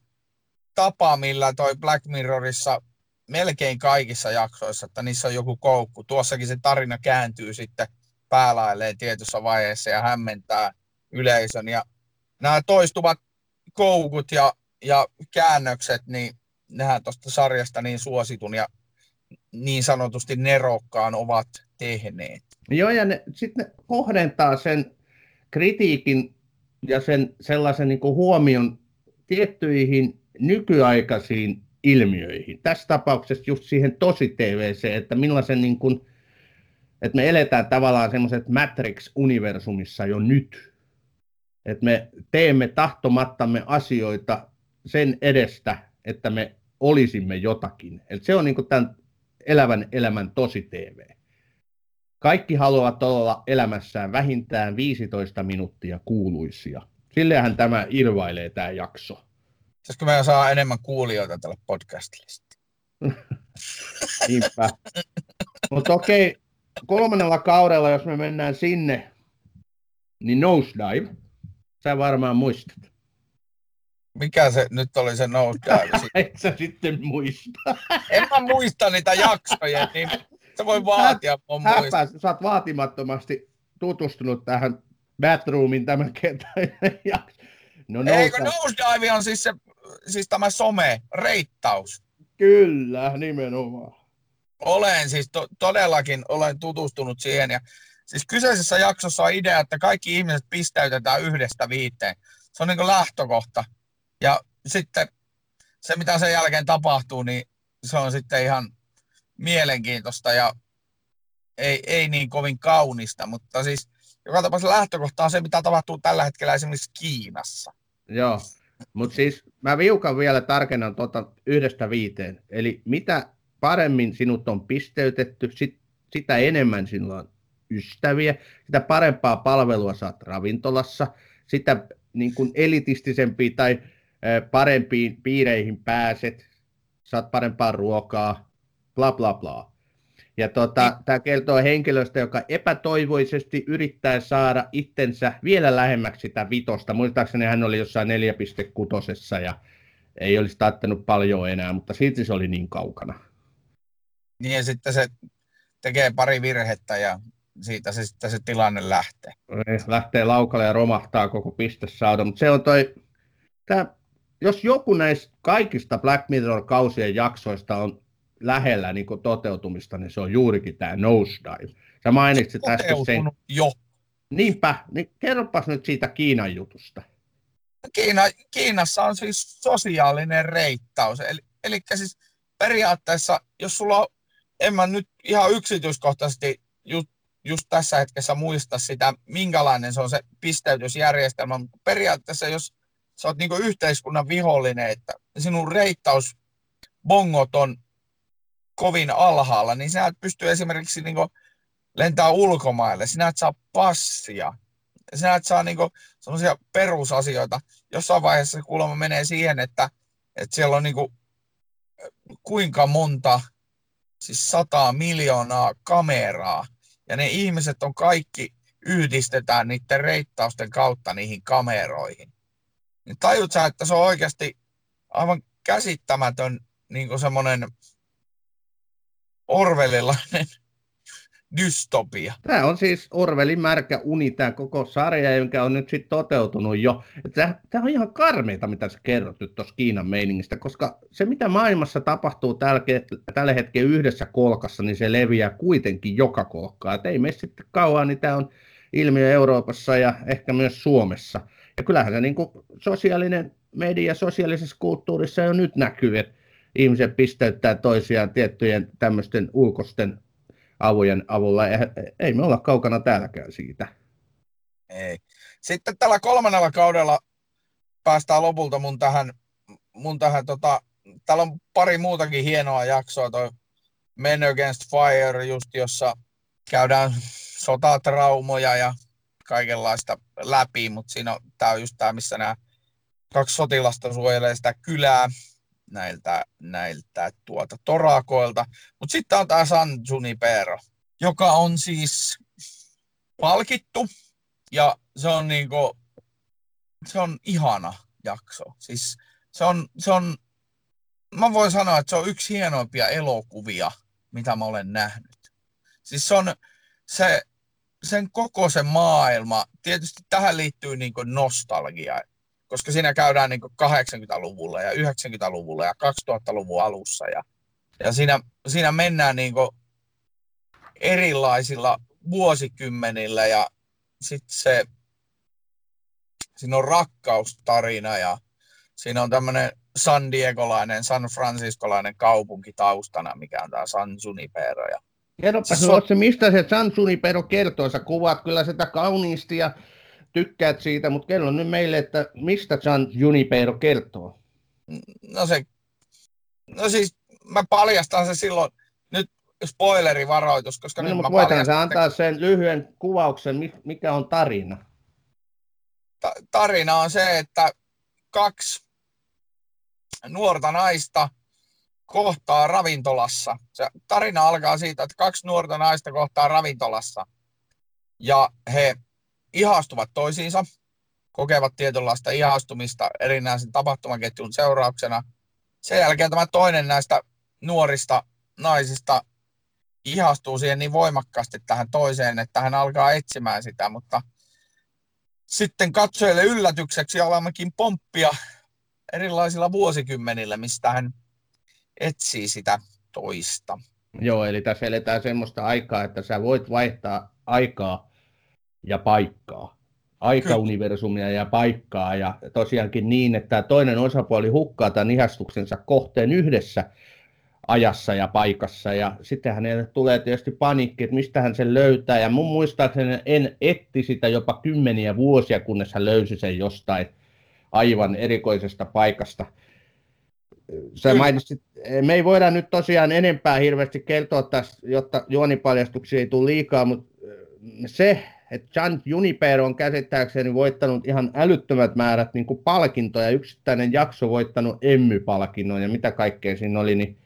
tapa, millä toi Black Mirrorissa melkein kaikissa jaksoissa, että niissä on joku koukku. Tuossakin se tarina kääntyy sitten päälailleen tietyssä vaiheessa ja hämmentää yleisön. Ja nämä toistuvat koukut ja, ja käännökset, niin nehän tuosta sarjasta niin suositun ja niin sanotusti nerokkaan ovat tehneet. Joo, ja sitten ne kohdentaa sen kritiikin ja sen sellaisen niin huomion tiettyihin nykyaikaisiin ilmiöihin. Tässä tapauksessa just siihen tosi TVC, että millaisen niin kuin, että me eletään tavallaan semmoiset Matrix-universumissa jo nyt. Että me teemme tahtomattamme asioita sen edestä, että me olisimme jotakin. Eli se on niin tämän elävän elämän tosi TV. Kaikki haluavat olla elämässään vähintään 15 minuuttia kuuluisia. Sillehän tämä irvailee tämä jakso. Pitäisikö meidän saa enemmän kuulijoita tälle podcastille? Niinpä. Mutta okei, kolmannella kaudella, jos me mennään sinne, niin Nosedive. Sä varmaan muistat. Mikä se nyt oli se Nosedive? Et sä sitten muista. en mä muista niitä jaksoja, niin se voi vaatia mun muista. Sä oot vaatimattomasti tutustunut tähän Batroomin tämän jakso. No, Eikö nosedive on siis se siis tämä some-reittaus. Kyllä, nimenomaan. Olen siis to- todellakin olen tutustunut siihen ja siis kyseisessä jaksossa on idea, että kaikki ihmiset pistäytetään yhdestä viiteen. Se on niin lähtökohta. Ja sitten se, mitä sen jälkeen tapahtuu, niin se on sitten ihan mielenkiintoista ja ei, ei niin kovin kaunista, mutta siis joka tapauksessa lähtökohta on se, mitä tapahtuu tällä hetkellä esimerkiksi Kiinassa. Joo, mutta siis mä viukan vielä tarkennan tuota yhdestä viiteen. Eli mitä paremmin sinut on pisteytetty, sit, sitä enemmän sinulla on ystäviä, sitä parempaa palvelua saat ravintolassa, sitä niin kuin elitistisempiin tai parempiin piireihin pääset, saat parempaa ruokaa, bla bla bla. Ja tota, niin. tämä kertoo henkilöstä, joka epätoivoisesti yrittää saada itsensä vielä lähemmäksi sitä vitosta. Muistaakseni hän oli jossain 4.6 ja ei olisi taittanut paljon enää, mutta silti se oli niin kaukana. Niin ja sitten se tekee pari virhettä ja siitä se sitten se tilanne lähtee. Lähtee laukalle ja romahtaa koko pistesauda, mutta se on toi, tää, jos joku näistä kaikista Black Mirror-kausien jaksoista on lähellä niin kuin toteutumista, niin se on juurikin tämä nosedive. Sä mainitsit tästä sen. jo. Niinpä, niin kerropas nyt siitä Kiinan jutusta. Kiina, Kiinassa on siis sosiaalinen reittaus. Eli, eli siis periaatteessa, jos sulla on, en mä nyt ihan yksityiskohtaisesti just, just tässä hetkessä muista sitä, minkälainen se on se pisteytysjärjestelmä, mutta periaatteessa jos sä oot niinku yhteiskunnan vihollinen, että sinun reittaus bongot on kovin alhaalla, niin sinä et pysty esimerkiksi niinku lentää ulkomaille, sinä et saa passia, sinä et saa niinku semmoisia perusasioita. Jossain vaiheessa kuulemma menee siihen, että, että siellä on niinku kuinka monta, siis sataa miljoonaa kameraa, ja ne ihmiset on kaikki, yhdistetään niiden reittausten kautta niihin kameroihin. Niin tajut sä, että se on oikeasti aivan käsittämätön niin semmoinen orvelilainen dystopia. Tämä on siis Orwellin märkä uni, tämä koko sarja, jonka on nyt sitten toteutunut jo. Tämä, on ihan karmeita, mitä sä kerrot nyt tuossa Kiinan meiningistä, koska se, mitä maailmassa tapahtuu tällä, hetkellä yhdessä kolkassa, niin se leviää kuitenkin joka kolkkaan. Et ei mene sitten kauan, niin tämä on ilmiö Euroopassa ja ehkä myös Suomessa. Ja kyllähän se niin sosiaalinen media sosiaalisessa kulttuurissa jo nyt näkyy, että ihmiset pisteyttää toisiaan tiettyjen tämmöisten ulkoisten avujen avulla. Ei me olla kaukana täälläkään siitä. Ei. Sitten tällä kolmannella kaudella päästään lopulta mun tähän, mun tähän tota, täällä on pari muutakin hienoa jaksoa, toi Men Against Fire, just jossa käydään sotatraumoja ja kaikenlaista läpi, mutta siinä on, tää on just tämä, missä nämä kaksi sotilasta suojelee sitä kylää näiltä, näiltä tuota, torakoilta. Mutta sitten on tämä San Junipero, joka on siis palkittu ja se on niinku, se on ihana jakso. Siis se on, se on, mä voin sanoa, että se on yksi hienoimpia elokuvia, mitä mä olen nähnyt. Siis se on se, sen koko se maailma, tietysti tähän liittyy niin nostalgia, koska siinä käydään niin 80-luvulla ja 90-luvulla ja 2000-luvun alussa ja, ja siinä, siinä mennään niin erilaisilla vuosikymmenillä ja sitten se, siinä on rakkaustarina ja siinä on tämmöinen San Diegolainen, San Franciscolainen kaupunki taustana, mikä on tämä San Junipero. Ja Kerropa so... se, mistä se San Junipero kertoo. Sä kuvaat kyllä sitä kauniisti ja tykkäät siitä, mutta kerro nyt meille, että mistä San Junipero kertoo? No se, no siis mä paljastan se silloin, nyt spoilerivaroitus, koska no, nyt mutta mä voitan sä antaa sen lyhyen kuvauksen, mikä on tarina? Ta- tarina on se, että kaksi nuorta naista kohtaa ravintolassa. Se tarina alkaa siitä, että kaksi nuorta naista kohtaa ravintolassa ja he ihastuvat toisiinsa, kokevat tietynlaista ihastumista erinäisen tapahtumaketjun seurauksena. Sen jälkeen tämä toinen näistä nuorista naisista ihastuu siihen niin voimakkaasti tähän toiseen, että hän alkaa etsimään sitä, mutta sitten katsojille yllätykseksi alammekin pomppia erilaisilla vuosikymmenillä, mistä hän etsii sitä toista. Joo, eli tässä eletään semmoista aikaa, että sä voit vaihtaa aikaa ja paikkaa. Aikauniversumia ja paikkaa. Ja tosiaankin niin, että toinen osapuoli hukkaa tämän ihastuksensa kohteen yhdessä ajassa ja paikassa. Ja sitten hänelle tulee tietysti paniikki, että mistä hän sen löytää. Ja mun muistaakseni en etti sitä jopa kymmeniä vuosia, kunnes hän löysi sen jostain aivan erikoisesta paikasta. Sä mainitsit, me ei voida nyt tosiaan enempää hirveästi kertoa tässä, jotta juonipaljastuksia ei tule liikaa, mutta se, että John Juniper on käsittääkseni voittanut ihan älyttömät määrät niin kuin palkintoja, yksittäinen jakso voittanut Emmy-palkinnon ja mitä kaikkea siinä oli, niin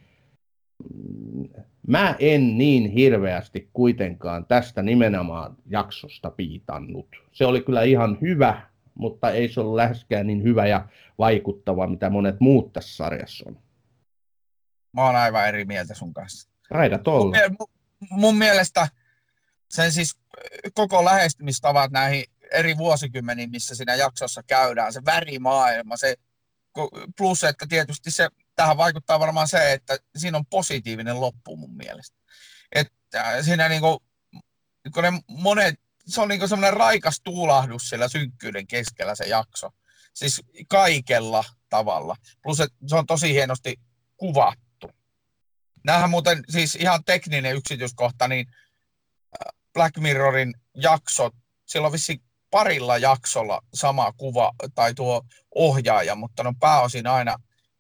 mm, mä en niin hirveästi kuitenkaan tästä nimenomaan jaksosta piitannut. Se oli kyllä ihan hyvä, mutta ei se ollut läheskään niin hyvä ja vaikuttava, mitä monet muut tässä sarjassa on. Mä oon aivan eri mieltä sun kanssa. Taidat olla. Mun, mun mielestä sen siis koko lähestymistavat näihin eri vuosikymmeniin, missä siinä jaksossa käydään, se värimaailma, se plus, että tietysti se, tähän vaikuttaa varmaan se, että siinä on positiivinen loppu mun mielestä. Että siinä niinku, kun ne monet, se on niinku semmoinen raikas tuulahdus siellä synkkyyden keskellä se jakso. Siis kaikella tavalla. Plus, että se on tosi hienosti kuvattu. Nämähän muuten, siis ihan tekninen yksityiskohta, niin Black Mirrorin jaksot, silloin vissi parilla jaksolla sama kuva tai tuo ohjaaja, mutta ne on pääosin aina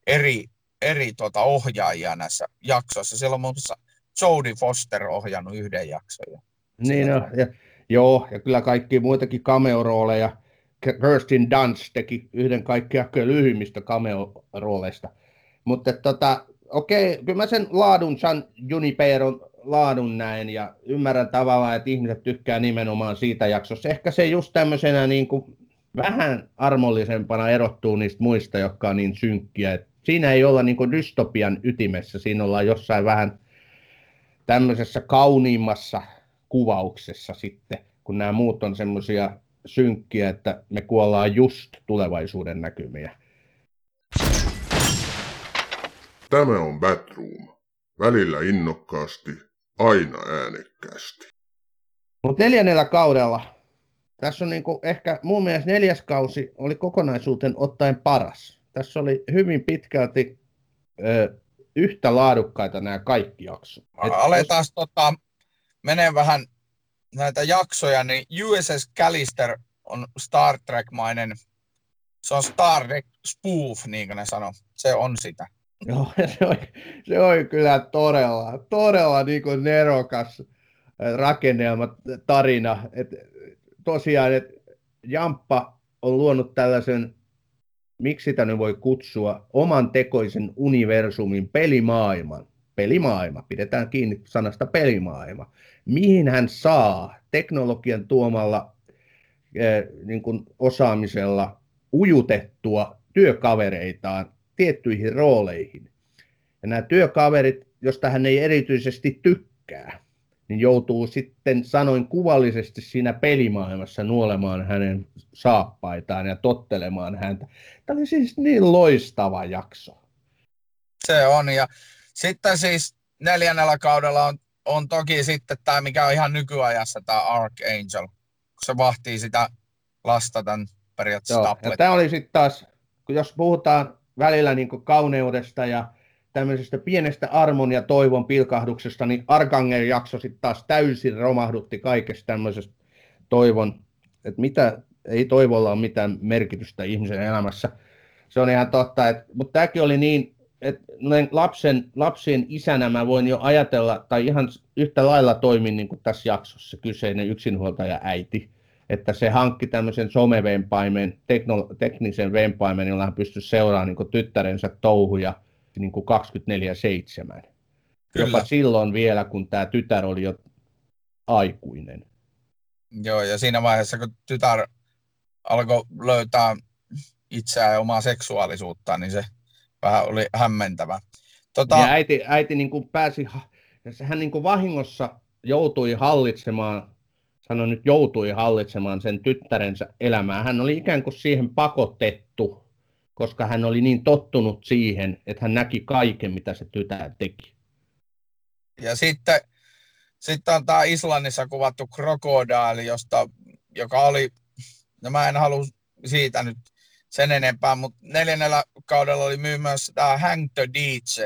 eri, eri tuota ohjaajia näissä jaksoissa. Siellä on muun muassa Jodie Foster ohjannut yhden jakson. Niin, no, ja, joo, ja kyllä kaikki muitakin cameo-rooleja. Kirsten Dunst teki yhden kaikkia lyhyimmistä cameo-rooleista. Mutta tota, okei, kyllä mä sen laadun, San Juniperon laadun näin ja ymmärrän tavallaan, että ihmiset tykkää nimenomaan siitä jaksossa. Ehkä se just tämmöisenä niin kuin vähän armollisempana erottuu niistä muista, jotka on niin synkkiä. Et siinä ei olla niin kuin dystopian ytimessä, siinä ollaan jossain vähän tämmöisessä kauniimmassa kuvauksessa sitten, kun nämä muut on semmoisia synkkiä, että me kuollaan just tulevaisuuden näkymiä. Tämä on Batroom. Välillä innokkaasti, aina äänekkäästi. Mutta neljännellä kaudella, tässä on niinku ehkä mun mielestä neljäs kausi oli kokonaisuuten ottaen paras. Tässä oli hyvin pitkälti ö, yhtä laadukkaita nämä kaikki jaksot. Et Aletaan jos... tota, menee vähän näitä jaksoja, niin USS Callister on Star Trek-mainen, se on Star Trek spoof, niin kuin ne sanoo. Se on sitä. Joo, se oli, se oli kyllä todella, todella niin kuin nerokas rakennelma, tarina. Et tosiaan, että Jamppa on luonut tällaisen, miksi sitä voi kutsua, oman tekoisen universumin pelimaailman. Pelimaailma, pidetään kiinni sanasta pelimaailma. Mihin hän saa teknologian tuomalla eh, niin kuin osaamisella ujutettua työkavereitaan tiettyihin rooleihin. Ja nämä työkaverit, josta hän ei erityisesti tykkää, niin joutuu sitten sanoin kuvallisesti siinä pelimaailmassa nuolemaan hänen saappaitaan ja tottelemaan häntä. Tämä oli siis niin loistava jakso. Se on, ja sitten siis neljännellä kaudella on, on toki sitten tämä, mikä on ihan nykyajassa, tämä Archangel, kun se vahtii sitä lasta tämän periaatteessa Joo, ja tämä oli sitten taas, kun jos puhutaan välillä niin kuin kauneudesta ja tämmöisestä pienestä armon ja toivon pilkahduksesta, niin Arkanger jakso sitten taas täysin romahdutti kaikesta tämmöisestä toivon, että mitä, ei toivolla ole mitään merkitystä ihmisen elämässä. Se on ihan totta, että, mutta tämäkin oli niin, että lapsen, lapsien isänä mä voin jo ajatella, tai ihan yhtä lailla toimin niin kuin tässä jaksossa kyseinen yksinhuoltaja äiti että se hankki tämmöisen somevenpaimen, tekno, teknisen venpaimen, jolla hän pystyi seuraamaan niin tyttärensä touhuja niin 24-7. Jopa silloin vielä, kun tämä tytär oli jo aikuinen. Joo, ja siinä vaiheessa, kun tytär alkoi löytää itseään ja omaa seksuaalisuutta, niin se vähän oli hämmentävä. Tota... Ja äiti, äiti niin kuin pääsi, hän niin kuin vahingossa joutui hallitsemaan sano nyt joutui hallitsemaan sen tyttärensä elämää. Hän oli ikään kuin siihen pakotettu, koska hän oli niin tottunut siihen, että hän näki kaiken, mitä se tytär teki. Ja sitten, sitten on tämä Islannissa kuvattu krokodaali, josta, joka oli, no mä en halua siitä nyt sen enempää, mutta neljännellä kaudella oli myös tämä Hang the DJ,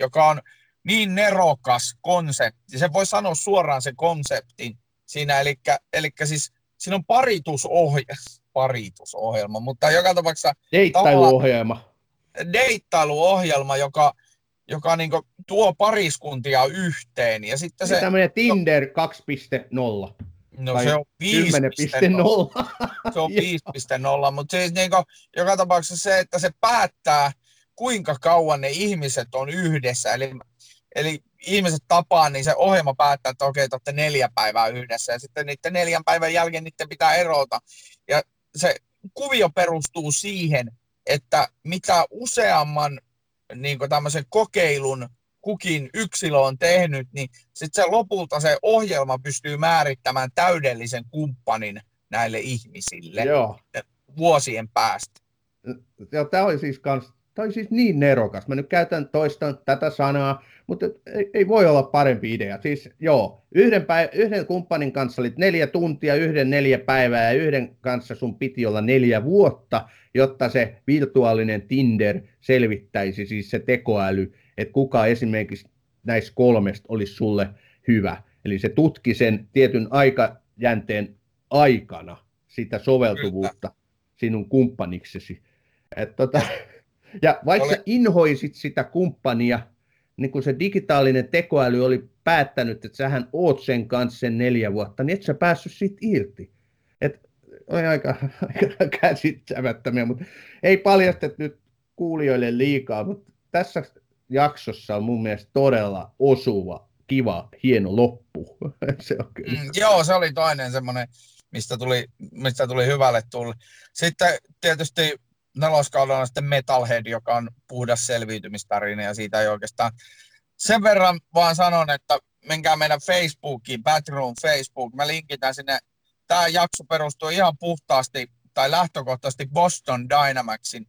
joka on niin nerokas konsepti. Se voi sanoa suoraan se konseptin, siinä, eli, eli siis siinä on paritusohjelma, paritusohjelma mutta joka tapauksessa... Deittailuohjelma. Deittailuohjelma, joka, joka niin tuo pariskuntia yhteen. Ja sitten se, Tämmöinen Tinder 2.0. No se on 5.0. se on 5.0, mutta siis niin kuin, joka tapauksessa se, että se päättää, kuinka kauan ne ihmiset on yhdessä. Eli, eli ihmiset tapaa, niin se ohjelma päättää, että okei, te olette neljä päivää yhdessä ja sitten niiden neljän päivän jälkeen niiden pitää erota. Ja se kuvio perustuu siihen, että mitä useamman niin tämmöisen kokeilun kukin yksilö on tehnyt, niin sitten se lopulta se ohjelma pystyy määrittämään täydellisen kumppanin näille ihmisille Joo. vuosien päästä. Joo, tämä oli siis kans, tämä oli siis niin nerokas. Mä nyt käytän toistan tätä sanaa, mutta ei, ei voi olla parempi idea. Siis joo, yhden, päiv- yhden kumppanin kanssa olit neljä tuntia, yhden neljä päivää ja yhden kanssa sun piti olla neljä vuotta, jotta se virtuaalinen Tinder selvittäisi, siis se tekoäly, että kuka esimerkiksi näistä kolmesta olisi sulle hyvä. Eli se tutki sen tietyn aikajänteen aikana sitä soveltuvuutta Kyllä. sinun kumppaniksesi. Et tota, ja vaikka Ole... sä inhoisit sitä kumppania, niin kun se digitaalinen tekoäly oli päättänyt, että sähän oot sen kanssa sen neljä vuotta, niin et sä päässyt siitä irti. Et on aika, aika käsittämättömiä, mutta ei paljastet nyt kuulijoille liikaa, mutta tässä jaksossa on mun mielestä todella osuva, kiva, hieno loppu. se on kyllä. Mm, joo, se oli toinen semmoinen, mistä tuli, mistä tuli hyvälle tulli. Sitten tietysti neloskaudella sitten Metalhead, joka on puhdas selviytymistarina ja siitä ei oikeastaan sen verran vaan sanon, että menkää meidän Facebookiin, Batroom Facebook, mä linkitän sinne. Tämä jakso perustuu ihan puhtaasti tai lähtökohtaisesti Boston Dynamicsin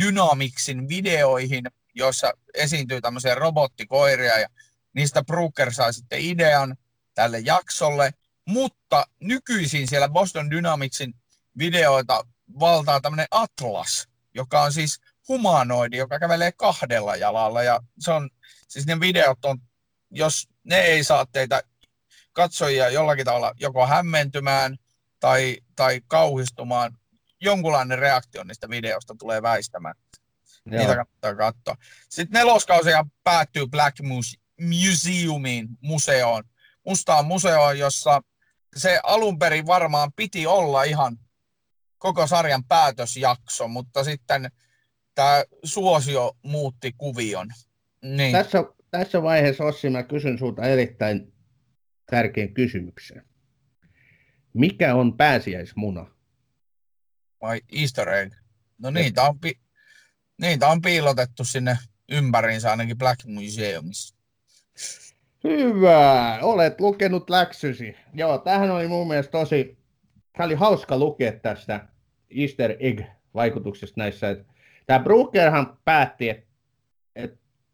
Dynamicsin videoihin, joissa esiintyy tämmöisiä robottikoiria ja niistä Brooker sai sitten idean tälle jaksolle, mutta nykyisin siellä Boston Dynamicsin videoita valtaa tämmöinen Atlas, joka on siis humanoidi, joka kävelee kahdella jalalla ja se on, siis ne videot on, jos ne ei saa teitä katsojia jollakin tavalla joko hämmentymään tai, tai kauhistumaan, jonkunlainen reaktio niistä videosta tulee väistämään. Joo. Niitä kannattaa katsoa. Sitten neloskausia päättyy Black Museumiin, museoon, mustaan museoon, jossa se alun perin varmaan piti olla ihan koko sarjan päätösjakso, mutta sitten tämä suosio muutti kuvion. Niin. Tässä, tässä vaiheessa, Ossi, mä kysyn sinulta erittäin tärkeän kysymyksen. Mikä on pääsiäismuna? Vai easter egg? No niitä on, pi- niitä on piilotettu sinne ympäriinsä ainakin Black Museumissa. Hyvä, olet lukenut läksysi. Joo, tähän oli mun mielestä tosi, tämä oli hauska lukea tästä easter egg-vaikutuksesta näissä. Tämä Brookerhan päätti, että,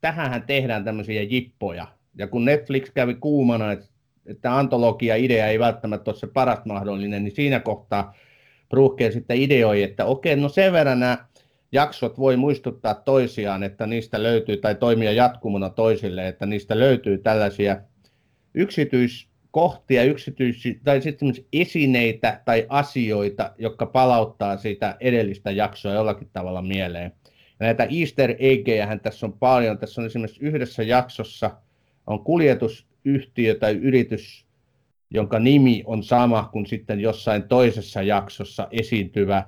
tähän tehdään tämmöisiä jippoja. Ja kun Netflix kävi kuumana, että, että antologia-idea ei välttämättä ole se paras mahdollinen, niin siinä kohtaa Brooker sitten ideoi, että okei, no sen verran nämä jaksot voi muistuttaa toisiaan, että niistä löytyy, tai toimia jatkumona toisille, että niistä löytyy tällaisia yksityiskohtia, yksityis- tai sitten esineitä tai asioita, jotka palauttaa sitä edellistä jaksoa jollakin tavalla mieleen. Ja näitä easter eggejähän tässä on paljon. Tässä on esimerkiksi yhdessä jaksossa on kuljetusyhtiö tai yritys, jonka nimi on sama kuin sitten jossain toisessa jaksossa esiintyvä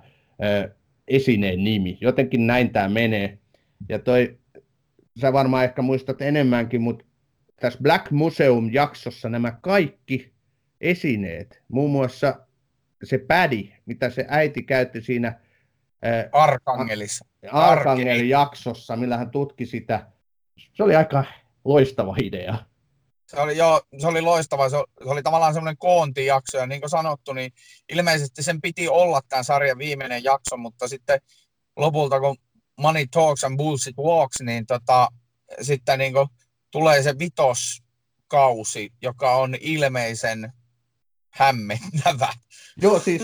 esineen nimi. Jotenkin näin tämä menee. Ja toi, sä varmaan ehkä muistat enemmänkin, mutta tässä Black Museum-jaksossa nämä kaikki esineet, muun muassa se pädi, mitä se äiti käytti siinä Arkangelissa. Arkangelin jaksossa, millä hän tutki sitä. Se oli aika loistava idea. Se oli, joo, se oli loistava. Se oli, se oli tavallaan semmoinen koontijakso. Ja niin kuin sanottu, niin ilmeisesti sen piti olla tämän sarjan viimeinen jakso, mutta sitten lopulta, kun Money Talks and Bullshit Walks, niin tota, sitten niin kuin tulee se vitoskausi, joka on ilmeisen hämmentävä. Joo, siis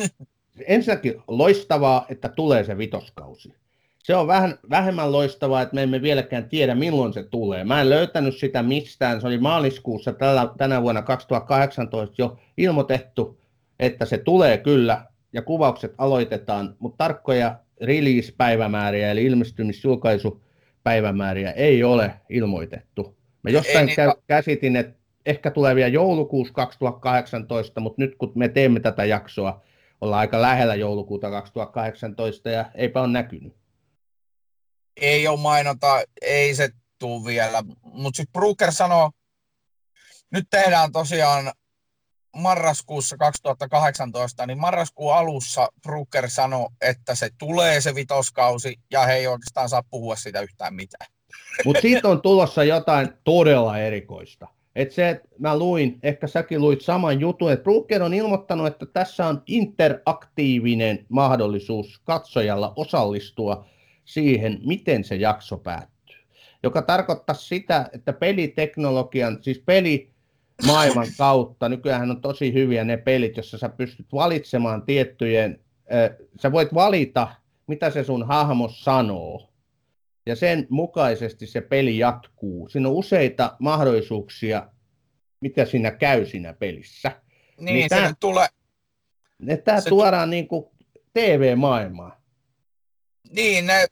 ensinnäkin loistavaa, että tulee se vitoskausi se on vähän vähemmän loistavaa, että me emme vieläkään tiedä, milloin se tulee. Mä en löytänyt sitä mistään. Se oli maaliskuussa tällä, tänä vuonna 2018 jo ilmoitettu, että se tulee kyllä ja kuvaukset aloitetaan, mutta tarkkoja release-päivämääriä eli ilmestymisjulkaisupäivämääriä ei ole ilmoitettu. Mä jostain ei, niin... käsitin, että ehkä tulee vielä joulukuussa 2018, mutta nyt kun me teemme tätä jaksoa, ollaan aika lähellä joulukuuta 2018 ja eipä ole näkynyt ei ole mainonta, ei se tule vielä. Mutta sitten Brooker sanoo, nyt tehdään tosiaan marraskuussa 2018, niin marraskuun alussa Brooker sanoi, että se tulee se vitoskausi, ja he ei oikeastaan saa puhua siitä yhtään mitään. Mutta siitä on tulossa jotain todella erikoista. Et se, että mä luin, ehkä säkin luit saman jutun, että Brooker on ilmoittanut, että tässä on interaktiivinen mahdollisuus katsojalla osallistua siihen, miten se jakso päättyy. Joka tarkoittaa sitä, että peliteknologian, siis peli maailman kautta, nykyään on tosi hyviä ne pelit, jossa sä pystyt valitsemaan tiettyjen, äh, sä voit valita, mitä se sun hahmo sanoo. Ja sen mukaisesti se peli jatkuu. Siinä on useita mahdollisuuksia, mitä siinä käy siinä pelissä. Niin, niin tämän... tulee, Että tämä Se- tuodaan niin kuin TV-maailmaan. Niin, ne,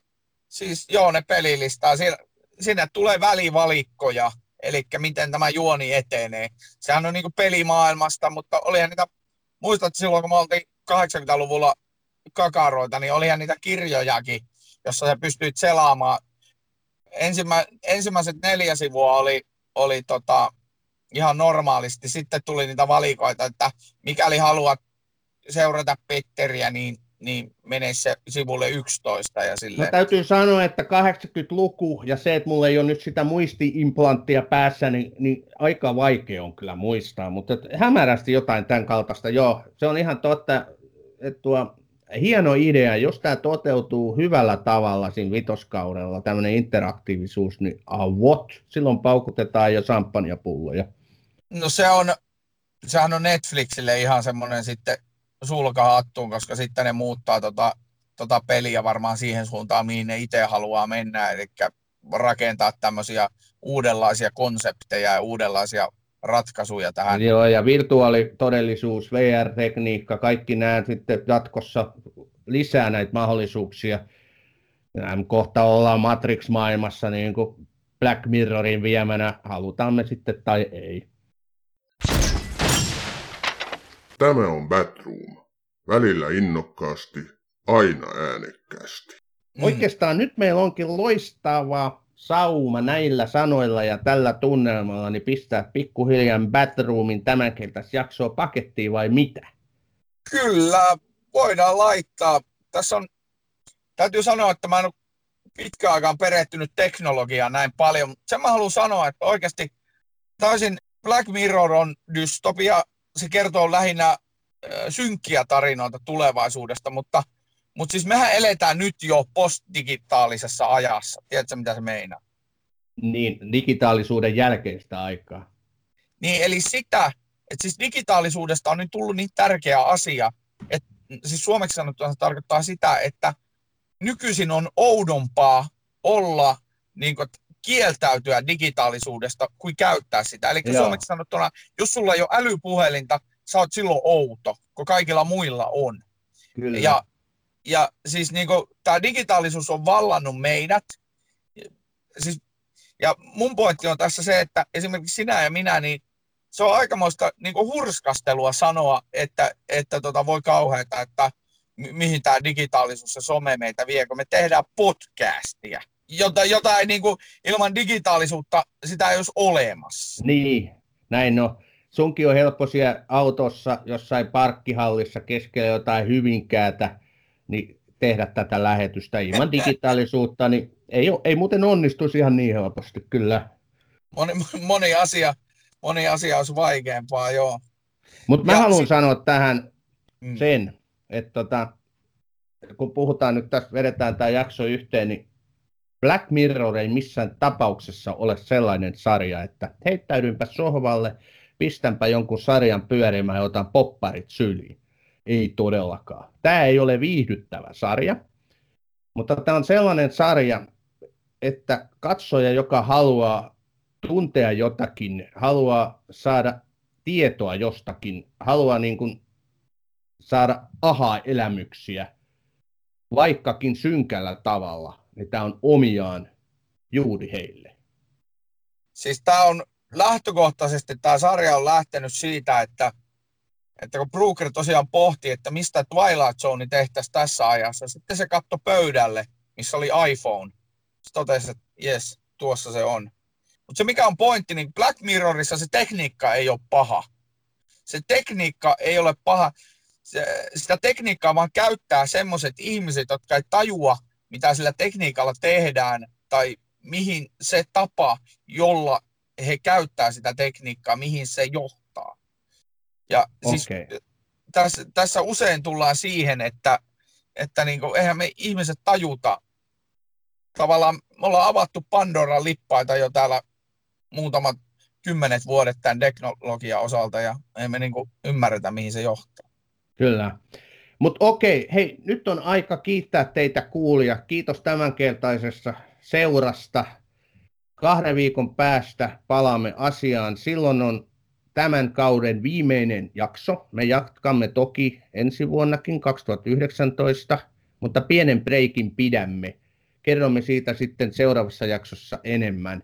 siis joo, ne pelilistaa. Siinä, sinne tulee välivalikkoja, eli miten tämä juoni etenee. Sehän on niinku pelimaailmasta, mutta olihan niitä, muistat silloin kun me oltiin 80-luvulla kakaroita, niin olihan niitä kirjojakin, jossa sä pystyit selaamaan. Ensimmä, ensimmäiset neljä sivua oli, oli tota, ihan normaalisti. Sitten tuli niitä valikoita, että mikäli haluat seurata Petteriä, niin, niin mene se sivulle 11 ja No sille. täytyy sanoa, että 80-luku ja se, että mulla ei ole nyt sitä muistiimplanttia päässä, niin, niin aika vaikea on kyllä muistaa, mutta hämärästi jotain tämän kaltaista. Joo, se on ihan totta, että tuo hieno idea, jos tämä toteutuu hyvällä tavalla siinä vitoskaudella, tämmöinen interaktiivisuus, niin ah, what? Silloin paukutetaan jo samppanjapulloja. No se on, sehän on Netflixille ihan semmoinen sitten sulka hattuun, koska sitten ne muuttaa tota, tota peliä varmaan siihen suuntaan, mihin ne itse haluaa mennä, eli rakentaa tämmöisiä uudenlaisia konsepteja ja uudenlaisia ratkaisuja tähän. Joo, ja virtuaalitodellisuus, VR-tekniikka, kaikki nämä sitten jatkossa lisää näitä mahdollisuuksia. Ja kohta ollaan Matrix-maailmassa niin kuin Black Mirrorin viemänä, halutaan me sitten tai ei. Tämä on Batroom. Välillä innokkaasti, aina äänekkäästi. Mm. Oikeastaan nyt meillä onkin loistava sauma näillä sanoilla ja tällä tunnelmalla, niin pistää pikkuhiljaa Batroomin tämänkertaista jaksoa pakettiin vai mitä? Kyllä, voidaan laittaa. Tässä on, täytyy sanoa, että mä en ole pitkään aikaan perehtynyt teknologiaan näin paljon. mutta Sen mä haluan sanoa, että oikeasti täysin Black Mirror on dystopia. Se kertoo lähinnä synkkiä tarinoita tulevaisuudesta, mutta, mutta siis mehän eletään nyt jo postdigitaalisessa ajassa. Tiedätkö, mitä se meinaa? Niin, digitaalisuuden jälkeistä aikaa. Niin, eli sitä, että siis digitaalisuudesta on nyt tullut niin tärkeä asia, että siis suomeksi sanottuna se tarkoittaa sitä, että nykyisin on oudompaa olla niin kuin, kieltäytyä digitaalisuudesta kuin käyttää sitä. Eli Joo. suomeksi sanottuna, jos sulla ei ole älypuhelinta, sä oot silloin outo, kun kaikilla muilla on. Kyllä. Ja, ja siis niin tämä digitaalisuus on vallannut meidät. Siis, ja mun pointti on tässä se, että esimerkiksi sinä ja minä, niin se on aikamoista niin hurskastelua sanoa, että, että tota voi kauheata, että mi- mihin tämä digitaalisuus ja some meitä vie, kun me tehdään podcastia, jota, jota ei niin kuin, ilman digitaalisuutta, sitä ei olisi olemassa. Niin, näin on. Sunkin on helppo siellä autossa jossain parkkihallissa keskellä jotain hyvinkäätä, niin tehdä tätä lähetystä ilman digitaalisuutta, niin ei, ei muuten onnistuisi ihan niin helposti, kyllä. Moni, moni, asia, moni asia olisi vaikeampaa, joo. Mutta mä Ja haluan sit- sanoa tähän Mm. sen, että tota, kun puhutaan nyt tässä, vedetään tämä jakso yhteen, niin Black Mirror ei missään tapauksessa ole sellainen sarja, että heittäydynpä sohvalle, pistänpä jonkun sarjan pyörimään ja otan popparit syliin. Ei todellakaan. Tämä ei ole viihdyttävä sarja, mutta tämä on sellainen sarja, että katsoja, joka haluaa tuntea jotakin, haluaa saada tietoa jostakin, haluaa niin kuin saada aha-elämyksiä, vaikkakin synkällä tavalla, niin tämä on omiaan juuri heille. Siis tämä on lähtökohtaisesti, tämä sarja on lähtenyt siitä, että, että kun Brooker tosiaan pohti, että mistä Twilight Zone tehtäisiin tässä ajassa, sitten se katsoi pöydälle, missä oli iPhone. Se totesi, että jes, tuossa se on. Mutta se mikä on pointti, niin Black Mirrorissa se tekniikka ei ole paha. Se tekniikka ei ole paha. Se, sitä tekniikkaa vaan käyttää semmoiset ihmiset, jotka ei tajua, mitä sillä tekniikalla tehdään, tai mihin se tapa, jolla he käyttää sitä tekniikkaa, mihin se johtaa. Ja siis tässä, tässä usein tullaan siihen, että, että niin kuin, eihän me ihmiset tajuta, tavallaan me ollaan avattu Pandoran lippaita jo täällä muutamat kymmenet vuodet tämän teknologian osalta ja emme niin kuin ymmärretä, mihin se johtaa. Kyllä. Mutta okei, hei, nyt on aika kiittää teitä kuulia. Kiitos tämänkertaisesta seurasta. Kahden viikon päästä palaamme asiaan. Silloin on tämän kauden viimeinen jakso. Me jatkamme toki ensi vuonnakin 2019, mutta pienen breikin pidämme. Kerromme siitä sitten seuraavassa jaksossa enemmän.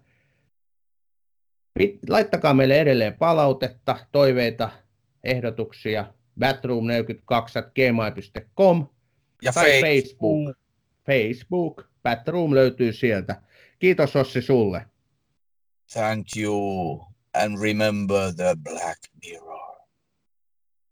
Laittakaa meille edelleen palautetta, toiveita, ehdotuksia batroom42.gmail.com Ja tai Facebook. Facebook. Facebook, Batroom löytyy sieltä. Kiitos Ossi sulle. Thank you. And remember the Black Mirror.